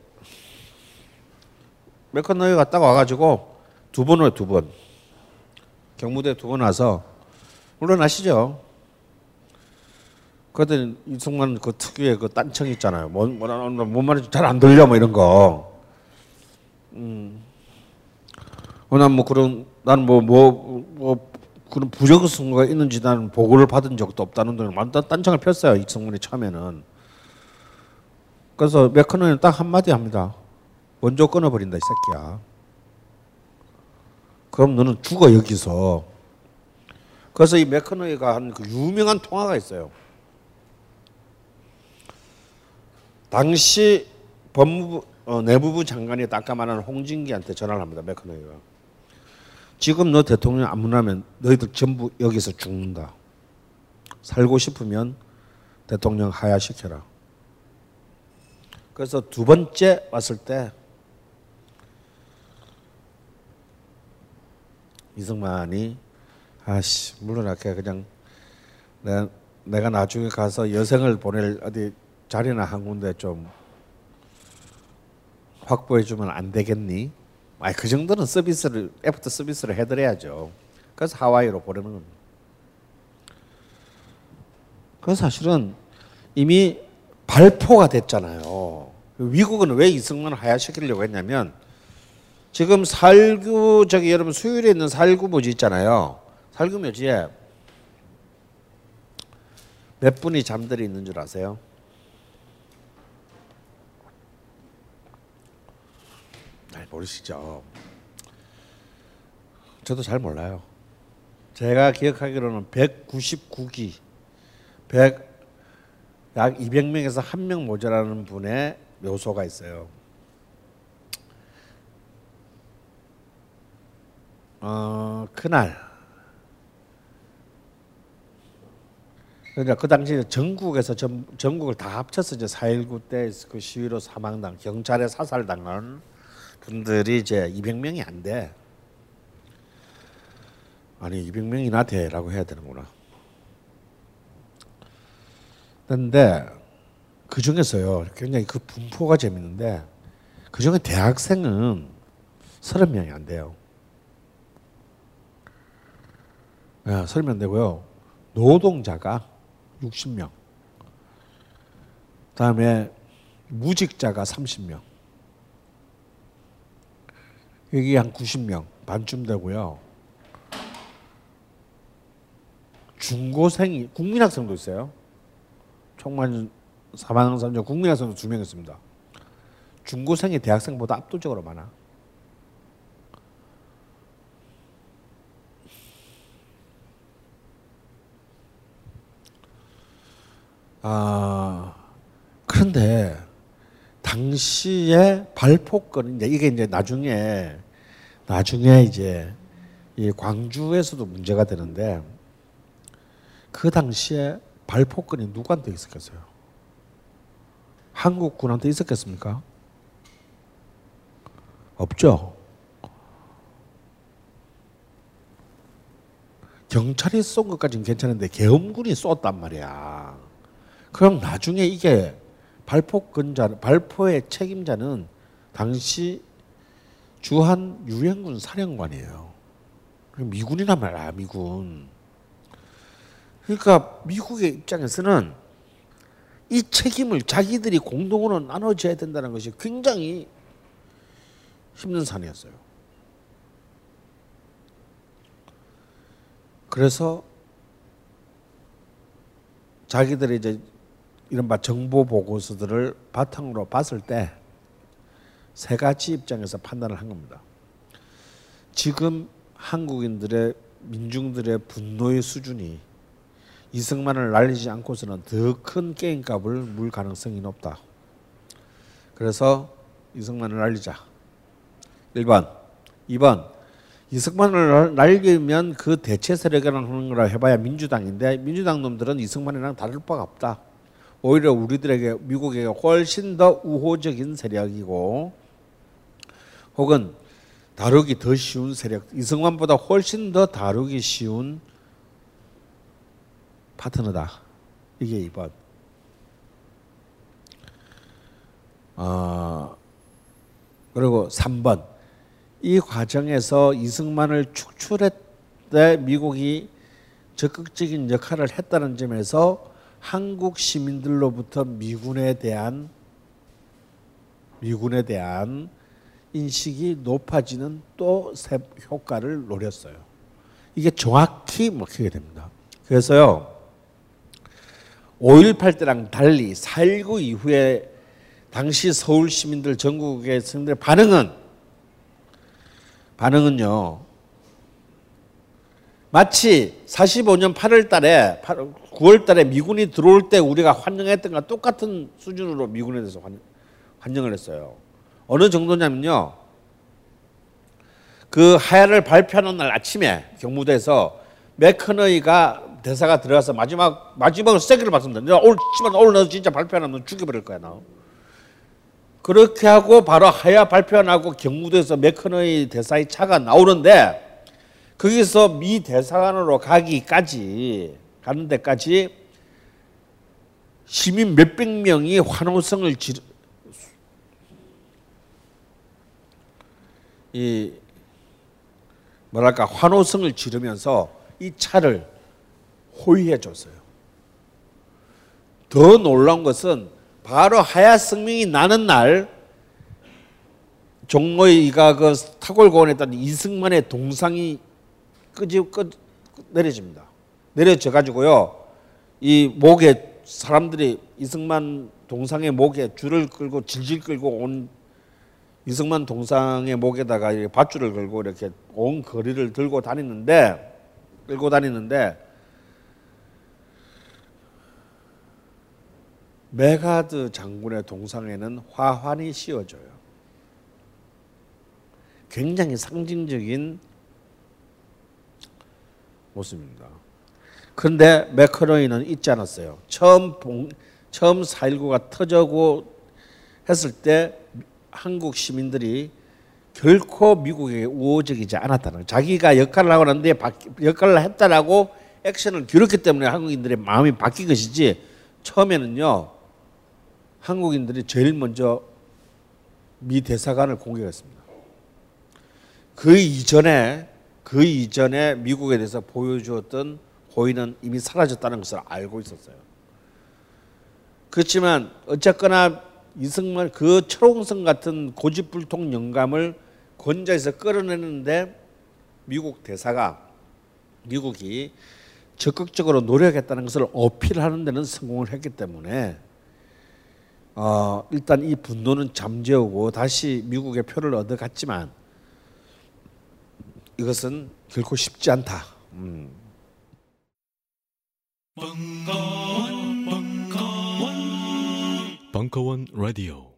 맥커너히가 딱 와가지고 두 번 와요, 두 번. 경무대 두 번 와서 물러나시죠. 그때 이승만 그 특유의 그 딴청 있잖아요. 뭐, 뭐라, 뭔 말인지 잘 안 들려, 뭐 이런 거. 음. 어, 난뭐 그런, 나는 뭐, 뭐, 뭐, 그런 부정선거가 있는지 나는 보고를 받은 적도 없다는 등 완전 딴청을 폈어요. 이승만이 처음에는. 그래서 맥커너는 딱 한마디 합니다. 먼저 끊어버린다, 이 새끼야. 그럼 너는 죽어, 여기서. 그래서 이 맥커너가 한 그 유명한 통화가 있어요. 당시 법무부, 어, 내무부 장관이 아까 말한 홍진기한테 전화를 합니다. 맥커너가. 지금 너 대통령 안 문하면 너희들 전부 여기서 죽는다. 살고 싶으면 대통령 하야시켜라. 그래서 두 번째 왔을 때 이승만이 아씨 물러나게 그냥 내가, 내가 나중에 가서 여생을 보낼 어디 자리나 한 군데 좀 확보해 주면 안 되겠니? 아, 그 정도는 서비스를 애프터 서비스를 해드려야죠. 그래서 하와이로 보내는 겁니다. 그 사실은 이미 발포가 됐잖아요. 미국은 왜 이승만을 하야시키려고 했냐면 지금 사일구 저기 여러분 수유리에 있는 사일구 묘지 있잖아요. 살구 묘지에 몇 분이 잠들어 있는 줄 아세요? 잘 모르시죠. 저도 잘 몰라요. 제가 기억하기로는 199기, 100, 약 200명에서 한 명 모자라는 분의 묘소가 있어요. 어, 그날 그러니까 그 당시 전국에서 전, 전국을 다 합쳐서 이제 4.19 때 그 시위로 사망당 경찰에 사살당한 분들이 이제 200명이 안 돼. 아니 200명이나 돼라고 해야 되는구나. 그런데 그 중에서요 굉장히 그 분포가 재밌는데 그 중에 대학생은 30명이 안 돼요. 예, 설명되고요. 노동자가 60명. 다음에 무직자가 30명. 여기 한 90명 반쯤 되고요. 중고생이 국민학생도 있어요. 총만 4만 3천 국민학생도 2명 있습니다. 중고생이 대학생보다 압도적으로 많아. 아 그런데 당시에 발포권 이제 이게 이제 나중에 나중에 이제 이 광주에서도 문제가 되는데 그 당시에 발포권이 누구한테 있었겠어요? 한국군한테 있었겠습니까? 없죠. 경찰이 쏜 것까지는 괜찮은데 계엄군이 쏜단 말이야. 그럼 나중에 이게 발포권자, 발포의 책임자는 당시 주한 유엔군 사령관이에요. 미군이란 말이야, 미군. 그러니까 미국의 입장에서는 이 책임을 자기들이 공동으로 나눠줘야 된다는 것이 굉장히 힘든 산이었어요. 그래서 자기들이 이제 이른바 정보 보고서들을 바탕으로 봤을 때 세 가지 입장에서 판단을 한 겁니다. 지금 한국인들의 민중들의 분노의 수준이 이승만을 날리지 않고서는 더 큰 게임값을 물 가능성이 높다. 그래서 이승만을 날리자. 1번. 2번. 이승만을 날리면 그 대체 세력이랑 하는 거라 해봐야 민주당인데 민주당 놈들은 이승만이랑 다를 바가 없다. 오히려 우리들에게 미국에게 훨씬 더 우호적인 세력이고 혹은 다루기 더 쉬운 세력 이승만보다 훨씬 더 다루기 쉬운 파트너다. 이게 2번. 어, 그리고 3번. 이 과정에서 이승만을 축출할 때 미국이 적극적인 역할을 했다는 점에서 한국 시민들로부터 미군에 대한 미군에 대한 인식이 높아지는 또 효과를 노렸어요. 이게 정확히 먹히게 됩니다. 그래서요. 5.18 때랑 달리 4.19 이후에 당시 서울 시민들 전국의 시민들 반응은 반응은요. 마치 45년 8월 달에 9월 달에 미군이 들어올 때 우리가 환영했던 것 똑같은 수준으로 미군에 대해서 환 영을 했어요. 어느 정도냐면요. 그 하야를 발표하는 날 아침에 경무대에서 맥커너이가 대사가 들어가서 마지막 마지막으로 세기를 받습니다. 내가 오늘 씨발 오늘 너 진짜 발표 안 하면 죽여버릴 거야 나. 그렇게 하고 바로 하야 발표 안 하고 경무대에서 맥커너이 대사의 차가 나오는데 거기서 미 대사관으로 가기까지 가는 데까지 시민 몇백 명이 환호성을 지르 이 뭐랄까 환호성을 지르면서 이 차를 호위해 줬어요. 더 놀라운 것은 바로 하야 성명이 나는 날 종로이가 그 타골공원에 있던 이승만의 동상이 끄지 끄 내려집니다. 내려져 가지고요. 이 목에 사람들이 이승만 동상의 목에 줄을 끌고 질질 끌고 온 이승만 동상의 목에다가 밧줄을 걸고 이렇게 온 거리를 들고 다니는데 끌고 다니는데 맥아더 장군의 동상에는 화환이 씌워져요. 굉장히 상징적인 모습입니다. 그런데 매카나기는 잊지 않았어요. 처음 봉, 처음 4.19가 터져고 했을 때 한국 시민들이 결코 미국에 우호적이지 않았다는 자기가 역할을 하고 났는데 역할을 했다라고 액션을 기울였기 때문에 한국인들의 마음이 바뀐 것이지 처음에는요 한국인들이 제일 먼저 미 대사관을 공격했습니다. 그 이전에 그 이전에 미국에 대해서 보여주었던 호의는 이미 사라졌다는 것을 알고 있었어요. 그렇지만 어쨌거나 이승만 그 철옹성 같은 고집불통 영감을 권좌에서 끌어내는데 미국 대사가 미국이 적극적으로 노력했다는 것을 어필하는 데는 성공을 했기 때문에 어, 일단 이 분노는 잠재우고 다시 미국의 표를 얻어갔지만 이것은 결코 쉽지 않다. 음. 벙커원 라디오